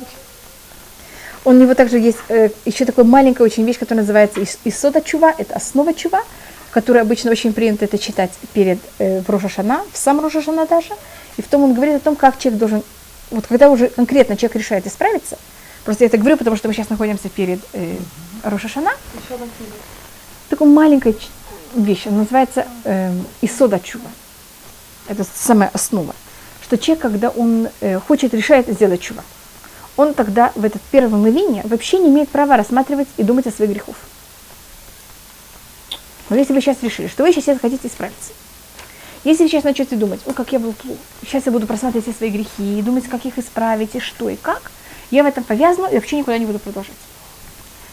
у него также есть э, еще такая маленькая очень вещь, которая называется ис- Исода чува, это основа чува, которую обычно очень принято это читать перед э, в Рошашана, в сам Рошашана даже. И в том он говорит о том, как человек должен, вот когда уже конкретно человек решает исправиться, просто я это говорю, потому что мы сейчас находимся перед э, Рошашана, такая маленькая вещь, она называется э, Исода чува. Это самая основа. Что человек, когда он э, хочет, решает сделать чува, он тогда в этот первое мгновение вообще не имеет права рассматривать и думать о своих грехах. Но если вы сейчас решили, что вы сейчас хотите исправиться, если вы сейчас начнете думать, о, как я был плох, сейчас я буду просматривать все свои грехи, и думать, как их исправить, и что, и как, я в этом повязну и вообще никуда не буду продолжать.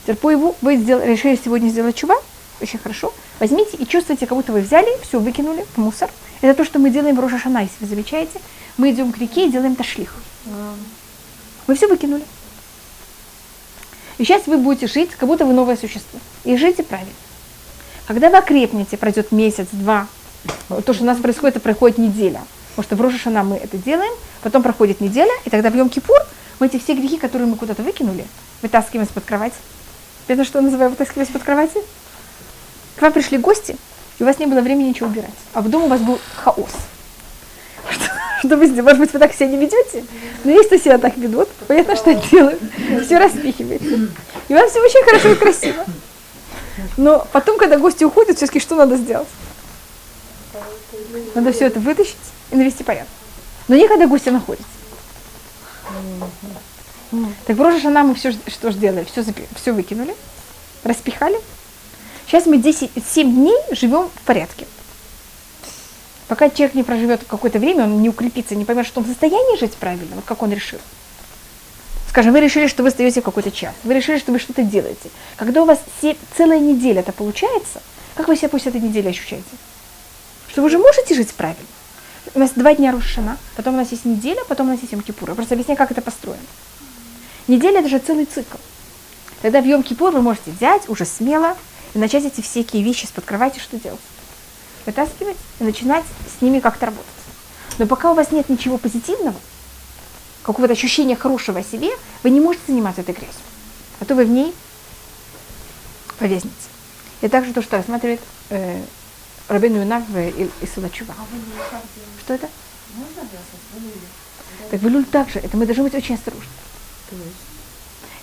Его, вы сдел- решили сегодня сделать чува, очень хорошо, возьмите и чувствуйте, как будто вы взяли, все выкинули в мусор. Это то, что мы делаем в Рошашана, если вы замечаете. Мы идем к реке и делаем ташлих. Мы все выкинули. И сейчас вы будете жить, как будто вы новое существо. И жите правильно. Когда вы окрепнете, пройдет месяц, два, то, что у нас происходит, это проходит неделя. Потому что в Рошашана мы это делаем, потом проходит неделя, и тогда в Йом-Кипур мы эти все грехи, которые мы куда-то выкинули, вытаскиваем из-под кровати. Это что я называю вытаскивать из-под кровати? К вам пришли гости, и у вас не было времени ничего убирать. А в доме у вас был хаос. <laughs> Что, что вы сделаете? Может быть, вы так себя не ведете? Но кто себя так ведут. Понятно, что делают. Все распихивает. И у вас все очень хорошо и красиво. Но потом, когда гости уходят, все-таки что надо сделать? Надо все это вытащить и навести порядок. Но не когда гости находятся. Так в Рожешана мы все что сделали? Все, все выкинули, распихали. Сейчас мы 10, 7 дней живем в порядке. Пока человек не проживет какое-то время, он не укрепится, не поймет, что он в состоянии жить правильно, вот как он решил. Скажем, вы решили, что вы остаете в какой-то час, вы решили, что вы что-то делаете. Когда у вас се- целая неделя это получается, как вы себя после этой недели ощущаете? Что вы уже можете жить правильно? У нас два дня Рушана, потом у нас есть неделя, потом у нас есть Йом-Кипур. Я просто объясняю, как это построено. Неделя – это же целый цикл. Тогда в Йом-Кипур вы можете взять уже смело и начать эти всякие вещи из-под кровати что делать? Вытаскивать и начинать с ними как-то работать. Но пока у вас нет ничего позитивного, какого-то ощущения хорошего о себе, вы не можете заниматься этой грязью. А то вы в ней повезнете. И также то, что рассматривает э, Рабин Юнак в Исуда Чува. А вы не как делаете? Что это? Так в Илюль также, это мы должны быть очень осторожны. То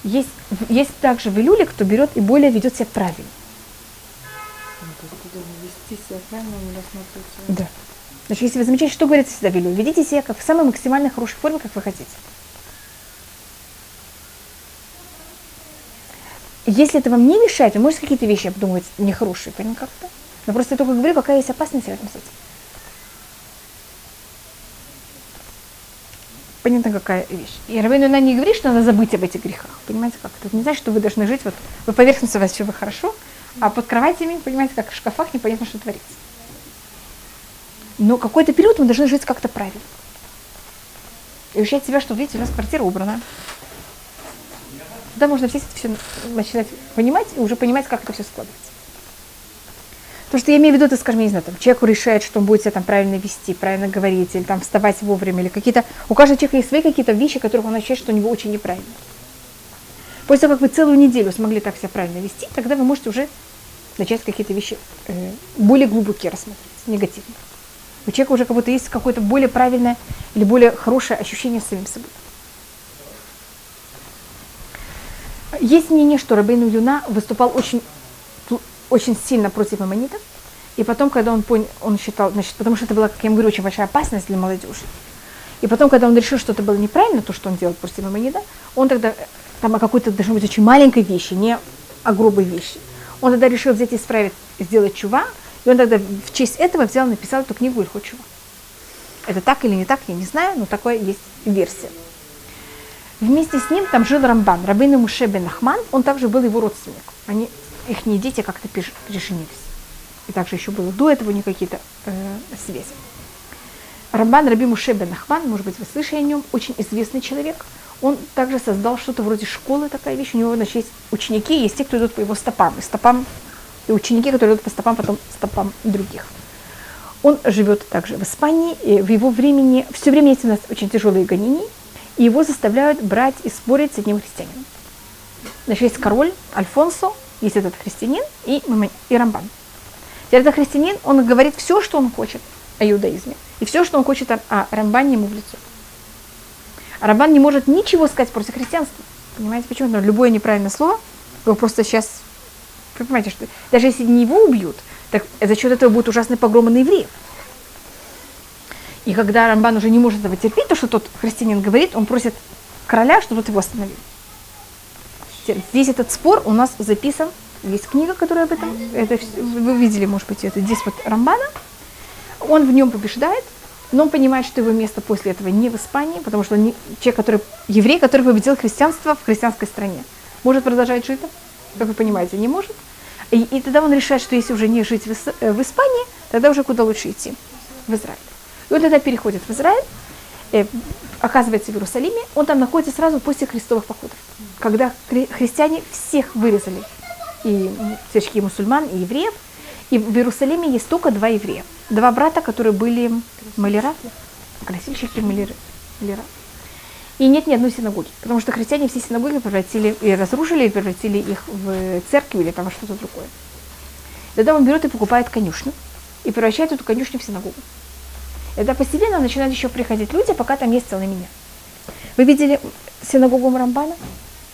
есть, Есть, также в Илюле, кто берет и более ведет себя правильно. ну. Да. Значит, если вы замечаете, что говорится всегда в Илюле, ведите себя как в самой максимально хорошей форме, как вы хотите. Если это вам не мешает, вы можете какие-то вещи обдумывать нехорошие, понятно как-то? Но просто я только говорю, какая есть опасность рядом с этим. Понятно, какая вещь. И Равейну она не говорит, что надо забыть об этих грехах. Понимаете, как? Это не значит, что вы должны жить, вот вы поверхностно у вас все хорошо, а под кроватями, понимаете, как в шкафах непонятно, что творится. Но какой-то период мы должны жить как-то правильно. И ощущать себя, что, видите, у нас квартира убрана. Тогда можно все все начинать понимать и уже понимать, как это все складывается. То, что я имею в виду, это, скажем, я не знаю, там, человек решает, что он будет себя там правильно вести, правильно говорить, или там вставать вовремя, или какие-то... У каждого человека есть свои какие-то вещи, которых он ощущает, что у него очень неправильно. После того, как вы целую неделю смогли так себя правильно вести, тогда вы можете уже начать какие-то вещи э, более глубокие рассмотреть, негативные. У человека уже как будто есть какое-то более правильное или более хорошее ощущение с самим собой. Есть мнение, что Рабейну Юна выступал очень, очень сильно против аммонитов, и потом, когда он понял, он считал, значит, потому что это была, как я говорю, очень большая опасность для молодежи. И потом, когда он решил, что это было неправильно, то, что он делал против аммонита, он тогда, там о какой-то, должно быть, очень маленькой вещи, не о грубой вещи. Он тогда решил взять и исправить, сделать чува, и он тогда в честь этого взял написал эту книгу Ильхот Чува. Это так или не так, я не знаю, но такая есть версия. Вместе с ним там жил Рамбан, Рабин Муше бен Ахман, он также был его родственник. Они, их дети как-то переженились. И также еще было до этого не какие-то э, связи. Рамбан Раби Муше бен может быть, вы слышали о нем, очень известный человек. Он также создал что-то вроде школы, такая вещь. У него, значит, есть ученики, есть те, кто идут по его стопам. И стопам, и ученики, которые идут по стопам, потом стопам других. Он живет также в Испании, и в его времени, все время есть у нас очень тяжелые гонения, и его заставляют брать и спорить с одним христианином. Значит, есть король Альфонсо, есть этот христианин и, и Рамбан. Теперь этот христианин, он говорит все, что он хочет о иудаизме, и все, что он хочет о, о Рамбане ему в лицо. А Рамбан не может ничего сказать против христианства. Понимаете, почему? Но любое неправильное слово, его просто сейчас, вы понимаете, что даже если не его убьют, так за счет этого будут ужасные погромы на евреев. И когда Рамбан уже не может этого терпеть, то, что тот христианин говорит, он просит короля, чтобы тот его остановил. Весь этот спор у нас записан, есть книга, которая об этом, это, вы видели, может быть, это здесь вот Рамбана, он в нем побеждает, но он понимает, что его место после этого не в Испании, потому что он не, человек, который, еврей, который победил христианство в христианской стране, может продолжать жить там? Как вы понимаете, не может. И, и тогда он решает, что если уже не жить в, э, в Испании, тогда уже куда лучше идти? В Израиль. И он тогда переходит в Израиль, э, оказывается в Иерусалиме, он там находится сразу после крестовых походов, когда хри- христиане всех вырезали, и всяческих мусульман, и евреев, и в Иерусалиме есть только два еврея. Два брата, которые были маляра, красильщики маляра. И нет ни одной синагоги, потому что христиане все синагоги превратили, и разрушили, и превратили их в церкви или там что-то другое. Тогда он берет и покупает конюшню, и превращает эту конюшню в синагогу. Тогда постепенно начинают еще приходить люди, пока там есть целый меня. Вы видели синагогу Рамбана?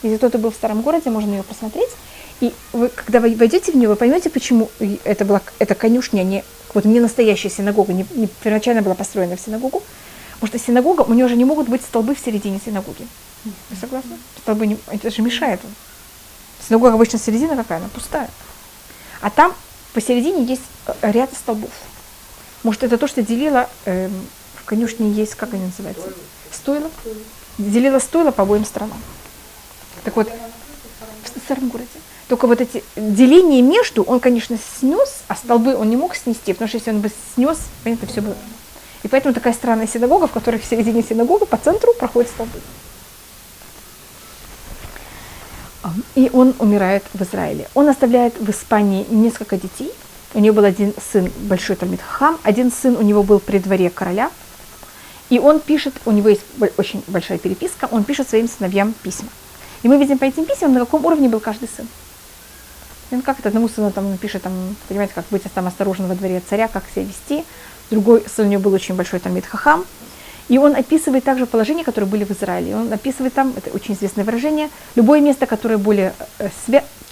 Если кто-то был в старом городе, можно ее посмотреть. И вы, когда вы войдете в нее, вы поймете, почему это была эта конюшня, не, вот не настоящая синагога, не, не первоначально была построена в синагогу, потому что синагога, у нее же не могут быть столбы в середине синагоги. Вы согласны? Столбы, не, это же мешает. Синагога обычно середина какая, она пустая. А там посередине есть э, ряд столбов. Может, это то, что делило, э, в конюшне есть, как они называются? Стойло? Делило стойло по обоим сторонам. Так вот, в старом городе. Только вот эти деления между, он, конечно, снес, а столбы он не мог снести, потому что если он бы снес, понятно, все было. И поэтому такая странная синагога, в которой в середине синагога по центру проходят столбы. И он умирает в Израиле. Он оставляет в Испании несколько детей. У него был один сын, большой Талмит Хам, один сын у него был при дворе короля. И он пишет, у него есть очень большая переписка, он пишет своим сыновьям письма. И мы видим по этим письмам, на каком уровне был каждый сын. Он как это одному сыну там пишет, там, понимаете, как быть там осторожным во дворе царя, как себя вести. Другой сын у него был очень большой Талмит Хахам. И он описывает также положения, которые были в Израиле. Он описывает там, это очень известное выражение, любое место, которое более, э,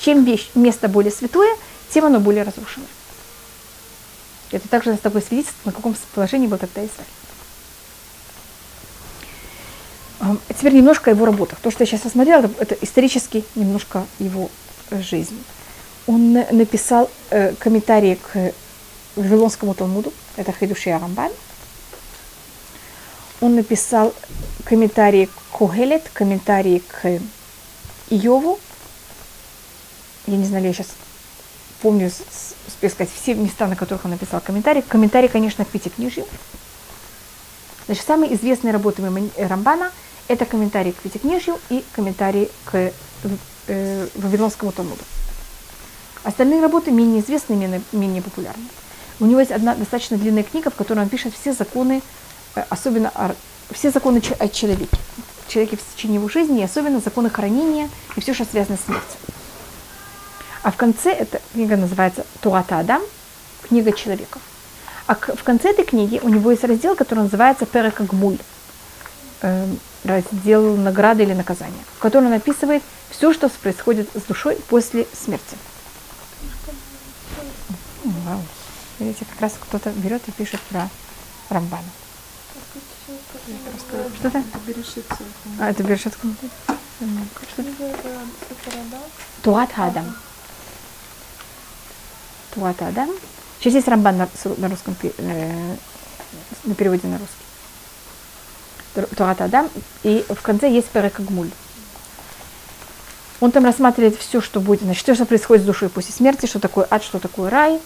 чем вещь, место более святое, тем оно более разрушено. Это также с тобой свидетельствует, на каком положении был тогда Израиль. Теперь немножко о его работах. То, что я сейчас рассмотрела, это исторически немножко его жизни. Он написал э, комментарии к Вавилонскому Талмуду, это Хидушия Рамбан. Он написал комментарии к Когелет, комментарии к Иову. Я не знаю, я сейчас помню, успею сказать, все места, на которых он написал комментарии. Комментарии, конечно, к Пятикнижию. Значит, самые известные работы Рамбана – это комментарий к Пятикнижью и комментарий к э, Вавилонскому Талмуду. Остальные работы менее известны, менее, менее популярны. У него есть одна достаточно длинная книга, в которой он пишет все законы, э, особенно все законы о человеке, человеке в течение его жизни, и особенно законы хранения и все, что связано с смертью. А в конце эта книга называется Туата Адам, книга человеков. А в конце этой книги у него есть раздел, который называется Перекагмуль, эм, раздел награды или наказания, в котором он описывает все, что происходит с душой после смерти. Вау. Видите, как раз кто-то берет и пишет про Рамбана. Что это? А, это Берешит Что Туат Адам. Туат Адам. Сейчас есть Рамбан на, на русском, э, на переводе на русский. Турат Адам, и в конце есть Перекагмуль. Он там рассматривает все, что будет, значит, все, что происходит с душой после смерти, что такое ад, что такое рай.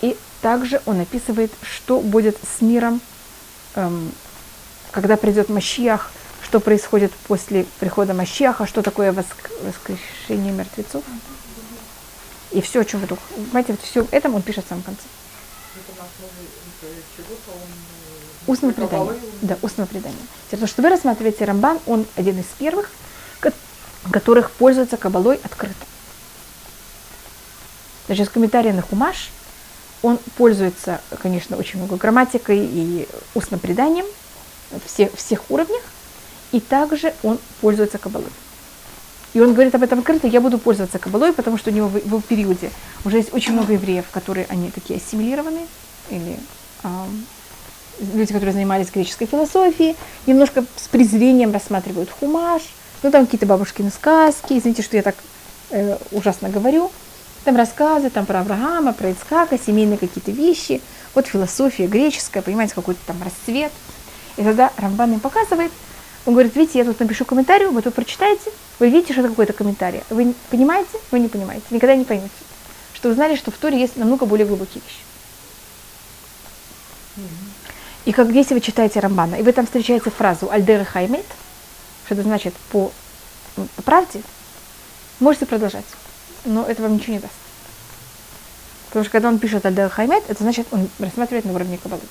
И также он описывает, что будет с миром, эм, когда придет Машиах, что происходит после прихода Машиаха, что такое воск- воскрешение мертвецов. И все, о чем вы только... Понимаете, вот все этом он пишет в самом конце. это предания. Вавилон? Да, устного предания. То, что вы рассматриваете Рамбан, он один из первых, ко- которых пользуются кабалой открыто. Значит, в комментарии на Хумаш он пользуется, конечно, очень много грамматикой и устным преданием все, всех уровнях, и также он пользуется кабалой. И он говорит об этом открыто, я буду пользоваться кабалой, потому что у него в его периоде уже есть очень много евреев, которые они такие ассимилированные, или ам, люди, которые занимались греческой философией, немножко с презрением рассматривают хумаш, ну там какие-то бабушкины сказки, извините, что я так э, ужасно говорю, там рассказы там про Авраама, про Ицхака, семейные какие-то вещи, вот философия греческая, понимаете, какой-то там расцвет. И тогда Рамбан им показывает, он говорит, видите, я тут напишу комментарий, вы тут прочитаете, вы видите, что это какой-то комментарий. Вы понимаете? Вы не понимаете. Никогда не поймете. Что вы знали, что в Торе есть намного более глубокие вещи. И как если вы читаете Рамбана, и вы там встречаете фразу «Альдера хаймет», что это значит по, правде, можете продолжать. Но это вам ничего не даст. Потому что когда он пишет «Альдера хаймет», это значит, он рассматривает на уровне кабалы.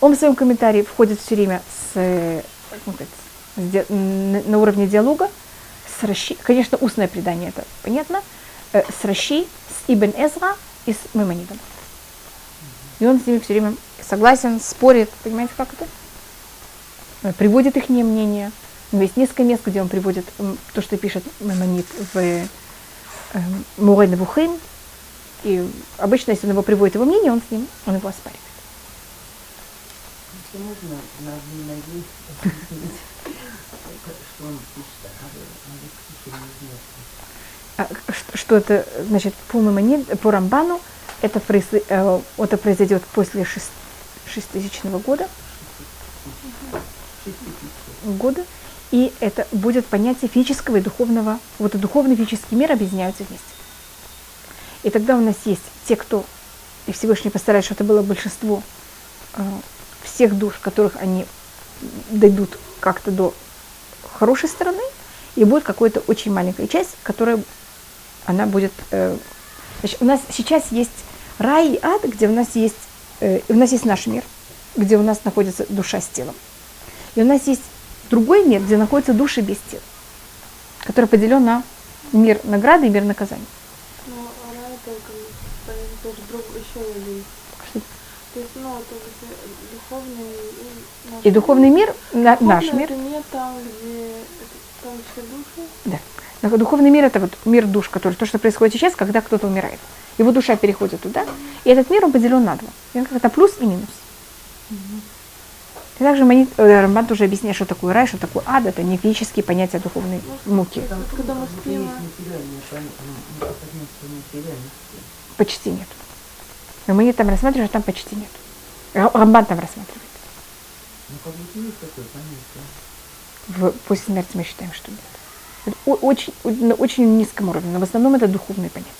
Он в своем комментарии входит все время с, как сказать, на уровне диалога с Раши, конечно, устное предание, это понятно, э, с Раши, с Ибн Эзра и с Маймонидом. И он с ними все время согласен, спорит, понимаете, как это? Э, Приводит их мнение. У него есть несколько мест, где он приводит то, что пишет Маймонид в э, Мурей Навухим. И обычно, если он его приводит его мнение, он с ним, он его оспаривает. Если можно на одну объяснить, что а что это значит по Маймонид- по Рамбану это, э, это произойдет после шест- шеститысячного года, года, и это будет понятие физического и духовного, вот и духовный и физический мир объединяются вместе. И тогда у нас есть те, кто, и Всевышний постарается, чтобы это было большинство э, всех душ, которых они дойдут как-то до хорошей стороны, и будет какая-то очень маленькая часть, которая она будет... э, значит, у нас сейчас есть рай и ад, где у нас есть, э, у нас есть наш мир, где у нас находится душа с телом. И у нас есть другой мир, где находятся души без тел, который поделен на мир награды и мир наказания. Ну, рай только, тоже друг, еще один. Что- То есть, ну, это духовный и духовный мир, на- Духовный наш мир, это не там, где там все души. да. Но Духовный мир это вот мир душ, который то, что происходит сейчас, когда кто-то умирает. Его душа переходит туда, и этот мир он поделен на два. И он как-то плюс и минус. И также Манит, э, Рамбан тоже объясняет, что такое рай, что такое ад, это не физические понятия духовной муки. Там Когда мы где спим, есть материальное понятие, ну, материальности. Почти нет. Но мы там рассматриваем, что там почти нет. Ра- Рамбан там рассматривает. Ну, как будто есть такое понятие. В, после смерти мы считаем, что нет. Очень, на очень низком уровне, но в основном это духовные понятия.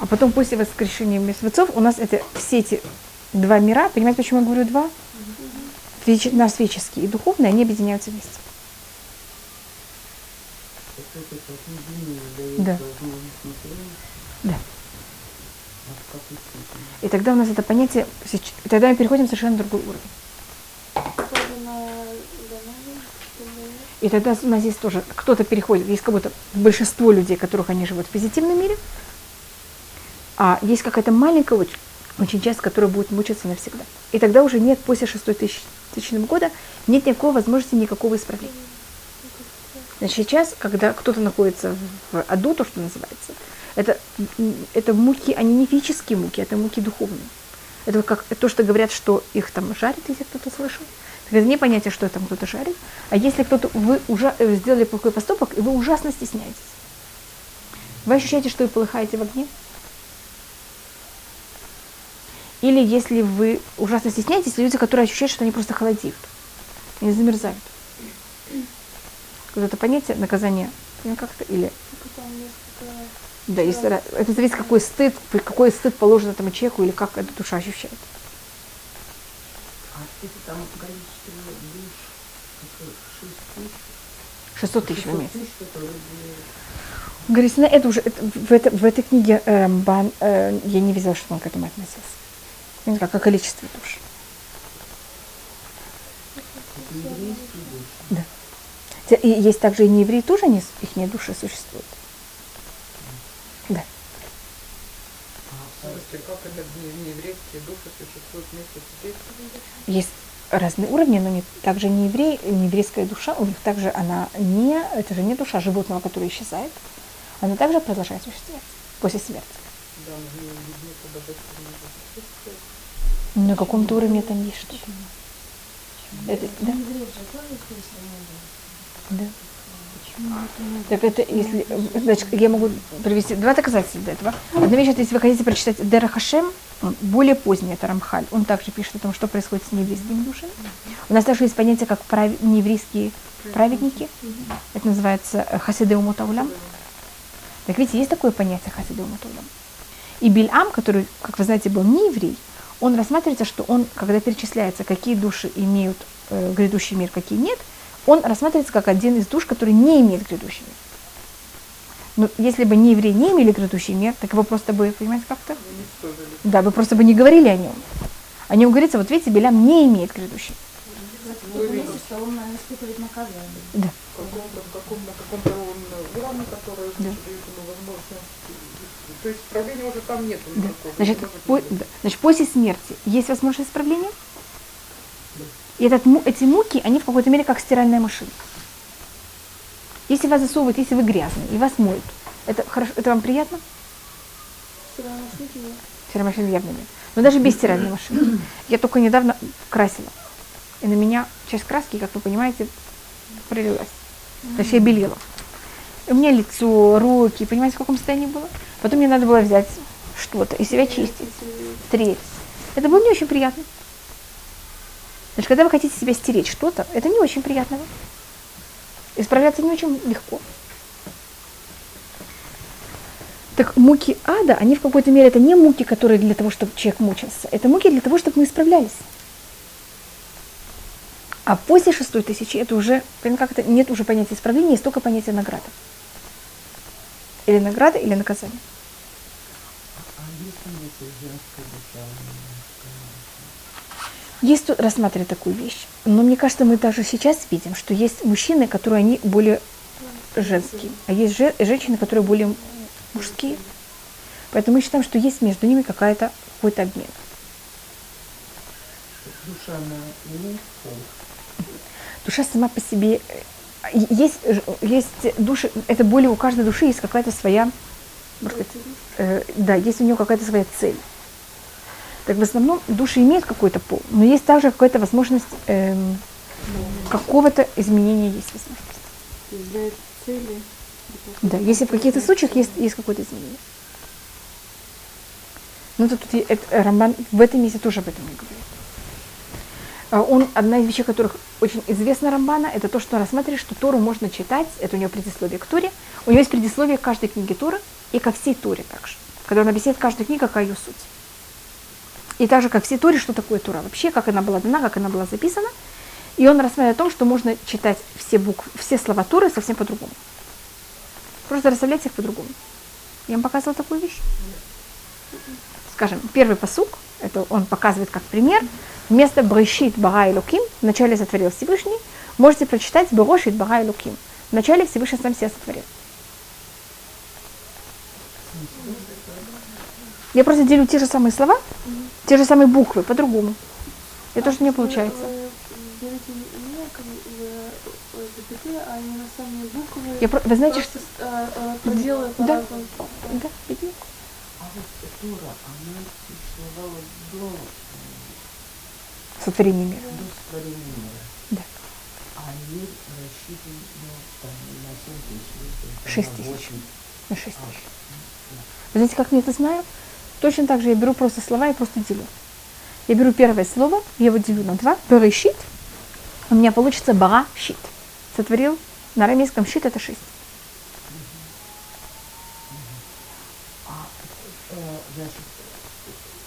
А потом после воскрешения мертвецов у нас это все эти два мира, понимаете, почему я говорю два? Физич- Наш физический и духовный, они объединяются вместе. Да. Да. И тогда у нас это понятие, тогда мы переходим в совершенно другой уровень. похоже на Ганави, чтобы И тогда у нас есть тоже, кто-то переходит, есть как будто большинство людей, которых они живут в позитивном мире, а есть какая-то маленькая очень, очень часть, которая будет мучиться навсегда. И тогда уже нет, после 6 тысяч, тысячного года, нет никакой возможности никакого исправления. Значит, сейчас, когда кто-то находится в аду, то, что называется, это, это муки, они не физические муки, это муки духовные. Это как то, что говорят, что их там жарят, если кто-то слышал. Не понятие, что там кто-то жарит. А если кто-то, вы уже э, сделали плохой поступок, и вы ужасно стесняетесь. Вы ощущаете, что вы полыхаете в огне? Или если вы ужасно стесняетесь, люди, которые ощущают, что они просто холодеют, они замерзают. Вот это понятие наказания, ну, как-то, или да, если, это зависит, какой стыд, какой стыд положен этому человеку, или как эта душа ощущает. А это там количество душ, это 6 тысяч. 600 тысяч в 600 месяц. Говорится, это уже это- в, это- в этой книге э, Рамбан, э, я не видела, что он к этому относился. Именно Как о количестве душ. Да. И есть также и неевреи тоже, они, их души существуют. Да. А, как это не, не еврейские души существуют вместе с? Есть разные уровни, но не, также не еврей, не еврейская душа, у них также она не, это же не душа животного, которая исчезает, она также продолжает существовать после смерти. На каком-то уровне там есть что-то. Это, да, есть да. Так это если, значит, я могу привести два доказательства для этого. Одна вещь, это если вы хотите прочитать Дера Хашем, более поздний, это Рамхаль, он также пишет о том, что происходит с нееврейскими душами. У нас также есть понятие, как прави- нееврейские праведники. Это называется э, Хасиды Умутаулям. Так видите, есть такое понятие Хасиды Умутаулям. И Бильам, который, как вы знаете, был не еврей, он рассматривается, что он, когда перечисляется, какие души имеют э, грядущий мир, какие нет, он рассматривается как один из душ, который не имеет грядущий мир. Но если бы не евреи не имели грядущий мир, так его просто бы, понимаете, как-то? Уничтожили. Да, вы просто бы не говорили о нем. О нем говорится, вот видите, Белям не имеет грядущий. Наказание. Да. В каком-то, в каком, на каком-то он уровне, который Да. То есть правления уже там нету Да. никакого. Значит, по- да. Значит, после смерти есть возможность исправления. И этот, эти муки, они в какой-то мере как стиральная машина. Если вас засовывают, если вы грязный, и вас моют, это, хорошо, это вам приятно? Стиральная машины явно нет. Но даже без стиральной машины. Я только недавно красила. И на меня часть краски, как вы понимаете, пролилась. Значит, я белела. И у меня лицо, руки, понимаете, в каком состоянии было? Потом мне надо было взять что-то и себя чистить, стереть. Это было не очень приятно. Значит, когда вы хотите себя стереть что-то, это не очень приятно. Исправляться не очень легко. Так муки ада, они в какой-то мере, это не муки, которые для того, чтобы человек мучился. Это муки для того, чтобы мы исправлялись. А после шестой тысячи это уже, как это, нет уже понятия исправления, есть только понятие награды. Или награда, или наказание. Есть тут рассматривать такую вещь. Но мне кажется, мы даже сейчас видим, что есть мужчины, которые они более женские, а есть же- женщины, которые более мужские. Поэтому мы считаем, что есть между ними какая-то, какой-то обмен. Душа, пол. Душа сама по себе э, есть, есть души, это более у каждой души есть какая-то своя, может быть, э, да, есть у нее какая-то своя цель. Так в основном души имеют какой-то пол, но есть также какая-то возможность эм, какого-то изменения есть возможность. То есть для этой цели. Да, если в каких-то случаях есть, есть какое-то изменение. Ну, тут, тут это, Рамбан в этом месте тоже об этом не говорит. А Он, одна из вещей, которых очень известна Рамбана, это то, что он рассматривает, что Тору можно читать, это у него предисловие к Торе, у него есть предисловие к каждой книге Торы и ко всей Торе также, когда он объясняет каждую книгу, какая ее суть. И также как всей Торе, что такое Тора вообще, как она была дана, как она была записана. И он рассматривает о том, что можно читать все буквы, все слова Торы совсем по-другому. Просто расставлять их по-другому. Я вам показывала такую вещь. Скажем, первый посук, это он показывает как пример. Вместо Брешит Бага и Луким, вначале сотворил Всевышний, можете прочитать Берошит Бага и Луким. Вначале Всевышний сам себя сотворил. Я просто делю те же самые слова, те же самые буквы по-другому. И то, что не получается. Не как бы, э, запятые, а. Я про- Вы знаете, что... Э, э, проделы Да. Да, видите? А вот Тора, она существовала до, Сотворение мира. до сотворения мира. Да. А мир рассчитан ну, на 7 тысяч. Шесть на тысяч. 8. На 6 тысяч. Вы знаете, как я это знаю? Точно так же я беру просто слова и просто делю. Я беру первое слово, я его делю на два. Берешит. У меня получится бара щит. Сотворил. На арамейском щит это шесть. А, э, значит,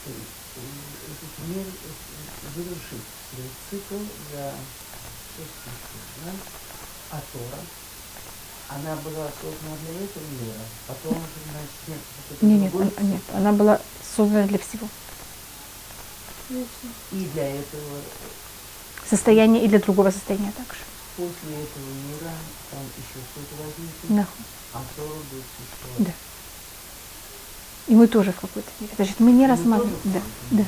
э, э, этот мир э, завершит свой цикл 6 тысяч, да? А Тора? Она была создана для этого мира, потом уже, значит, нет, Нет, нет, другой он- нет, она была создана для всего. И для этого, Состояние и для другого состояния также. после этого мира, там еще что-то возникнет, Да. а второй будет существовать. Да. И мы тоже в какой-то мере. Значит, мы не Мы рассматриваем. Да, да.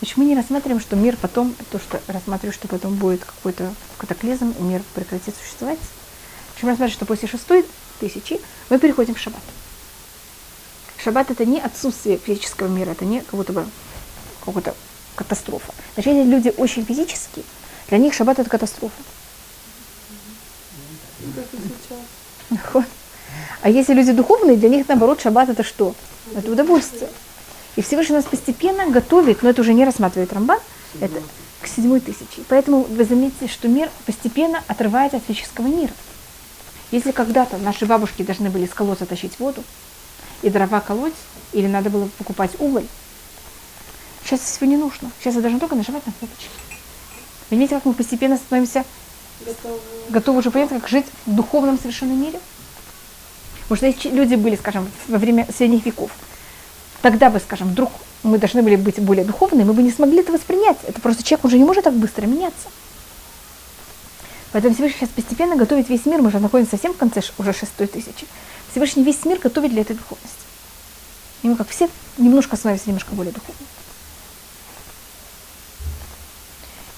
Значит, мы не рассматриваем, что мир потом, то, что рассматриваем, что потом будет какой-то катаклизм, и мир прекратит существовать. Мы рассматриваем, что после шестой тысячи мы переходим в шаббат. Шаббат это не отсутствие физического мира, это не как будто бы какая-то катастрофа. Значит, если люди очень физические, для них шаббат это катастрофа. А если люди духовные, для них наоборот шаббат это что? Это удовольствие. И Всевышний нас постепенно готовит, но это уже не рассматривает Рамбан, это к седьмой тысяче. Поэтому вы заметите, что мир постепенно отрывается от физического мира. Если когда-то наши бабушки должны были с колодца тащить воду, и дрова колоть, или надо было покупать уголь, сейчас всего не нужно. Сейчас это должно только нажимать на кнопочки. Видите, как мы постепенно становимся Готовы. готовы уже понять, как жить в духовном совершенном мире? Потому что если люди были, скажем, во время средних веков, тогда бы, скажем, вдруг мы должны были быть более духовными, мы бы не смогли это воспринять. Это просто человек уже не может так быстро меняться. Поэтому Всевышний сейчас постепенно готовит весь мир, мы же находимся совсем в конце уже шестой тысячи. Всевышний весь мир готовит для этой духовности. И мы как все немножко становимся немножко более духовными.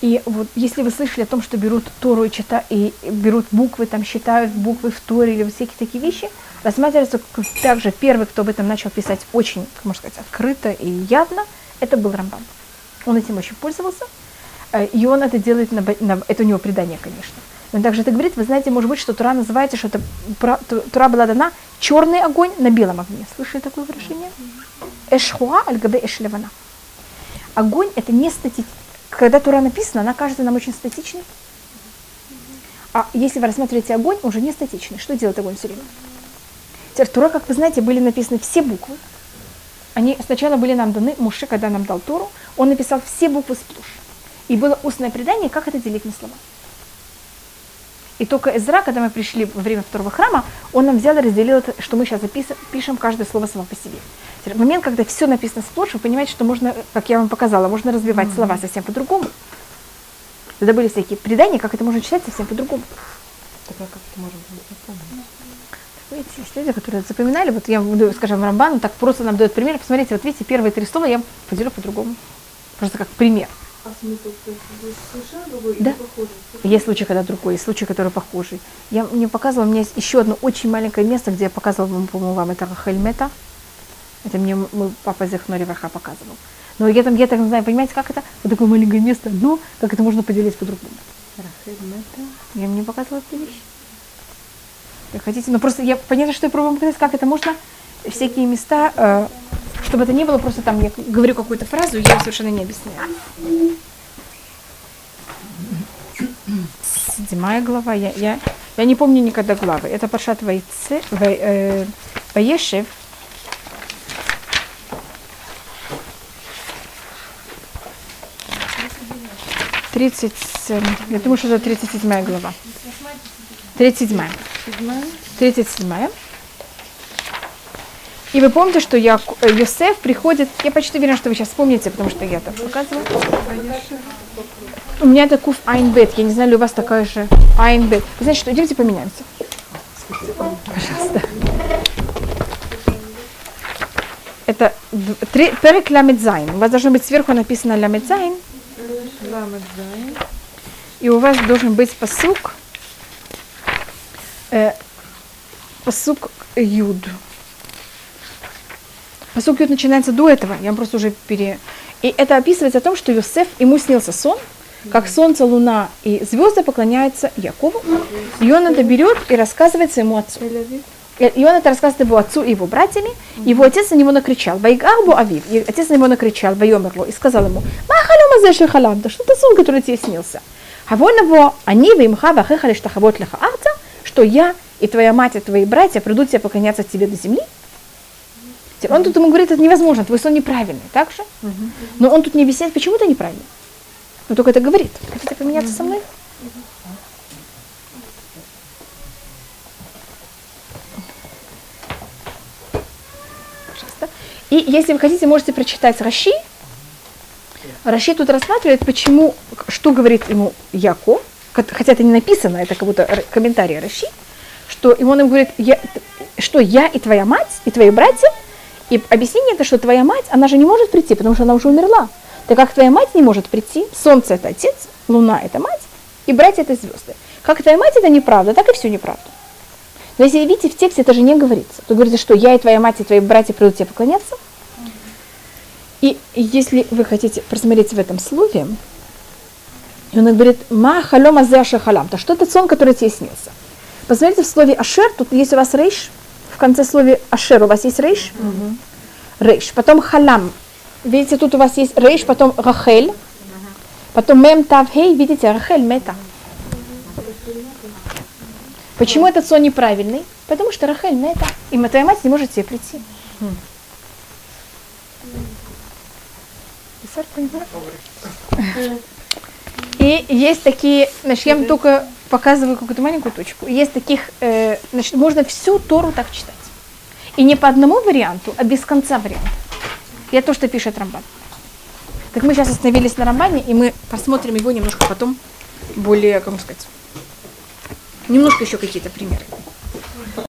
И вот если вы слышали о том, что берут Тору и, чита, и берут буквы, там считают буквы в Торе или всякие такие вещи, рассматривается как также первый, кто об этом начал писать очень, как можно сказать, открыто и явно, это был Рамбам. Он этим очень пользовался, и он это делает, на, на- это у него предание, конечно. Он также это говорит, вы знаете, может быть, что Тура называется, что это Тура была дана черный огонь на белом огне. Слышали такое выражение? Эшхуа аль-габе эшлевана. Огонь это не статичный. Когда Тура написана, она кажется нам очень статичной. А если вы рассматриваете огонь, он уже не статичный. Что делает огонь все время? Теперь Тура, как вы знаете, были написаны все буквы. Они сначала были нам даны, Муше, когда нам дал Тору, он написал все буквы сплошь. И было устное предание, как это делить на слова. И только Эзра, когда мы пришли во время второго храма, он нам взял и разделил это, что мы сейчас записываем, пишем каждое слово само по себе. В момент, когда все написано сплошь, вы понимаете, что можно, как я вам показала, можно развивать слова совсем по-другому. Тогда были всякие предания, как это можно читать совсем по-другому. Тогда как это быть запомнить? Видите, есть люди, которые запоминали, вот я, скажем, Рамбан, он так просто нам дает пример. Посмотрите, вот видите, первые три слова я поделю по-другому. Просто как пример. А смысл, есть совершенно другой Да. или похожий? Есть случаи, когда другой, есть случаи, которые похожи. Я мне показывала, у меня есть еще одно очень маленькое место, где я показывала, вам, по-моему, вам это Рахельмета. Это мне мой папа Зехнори Ваха показывал. Но я там, я так не знаю, понимаете, как это? Вот такое маленькое место одно, как это можно поделить по-другому. Рахель Мета. Я мне показывала эту вещь. Как хотите, но просто я понятно, что я пробую показать, как это можно всякие места, э, чтобы это не было просто там, я говорю какую-то фразу, и я совершенно не объясняю. Седьмая глава, я, я, я не помню никогда главы. Это Пашат Вайце, Вай- э. Тридцать, я думаю, что это 37 глава. 37. Седьмая. 37. И вы помните, что Яку- э, Йосеф приходит, я почти уверена, что вы сейчас вспомните, потому что я это показывала. У меня это куф Айнбет, я не знаю, ли у вас такая же Айнбет. Знаете, что, идемте поменяемся. Пожалуйста. Это פרק למד זין. У вас должно быть сверху написано למד זין, и у вас должен быть פסוק, э, פסוק יוד. פסוק יוד начинается до этого, я вам просто уже пере... И это описывается о том, что Йосеф, ему снился сон, как солнце, луна и звезды поклоняются Якову, и он это берет и рассказывает своему отцу. Тель-Авив. И он это рассказывает его отцу и его братьями. Его отец на него накричал. Вайгарбу Авив. И отец на него накричал, Вайомерло, и сказал ему, Махалюма зеши халам, да что это сон, который тебе снился? Хавон его, они вимха вахехали штахавот леха что я и твоя мать, и твои братья придут тебе поклоняться тебе до земли счастье. Он тут ему говорит, это невозможно, твой сон неправильный, так же? Но он тут не объясняет, почему это неправильно. Он только это говорит. Хотите поменяться со мной? Пожалуйста. И если вы хотите, можете прочитать Раши. Раши тут рассматривает, почему, что говорит ему Яко, хотя это не написано, это как будто комментарий Раши, что и он им говорит, я, что я и твоя мать, и твои братья – и объяснение это, что твоя мать, она же не может прийти, потому что она уже умерла. Так как твоя мать не может прийти, солнце это отец, луна это мать, и братья это звезды. Как твоя мать это неправда, так и все неправда. Но если видите, в тексте это же не говорится. Тут говорится, что я и твоя мать, и твои братья придут тебе поклоняться. И если вы хотите просмотреть в этом слове, и он говорит, ма халем азе халам, то что это сон, который тебе снился. Посмотрите в слове ашер, тут есть у вас рейш, в конце слове ашер у вас есть рейш, рейш, потом халам, видите, тут у вас есть рейш, потом рахель, потом мем тав хей, видите, рахель мета. Почему этот сон неправильный? Потому что Рахель мета, и твоя мать не может тебе прийти. И есть такие, значит, я вам только показываю какую-то маленькую точку. Есть таких, э, значит, можно всю Тору так читать. И не по одному варианту, а без конца варианта. И это то, что пишет Рамбан. Так мы сейчас остановились на Рамбане, и мы посмотрим его немножко потом более, как сказать, немножко еще какие-то примеры.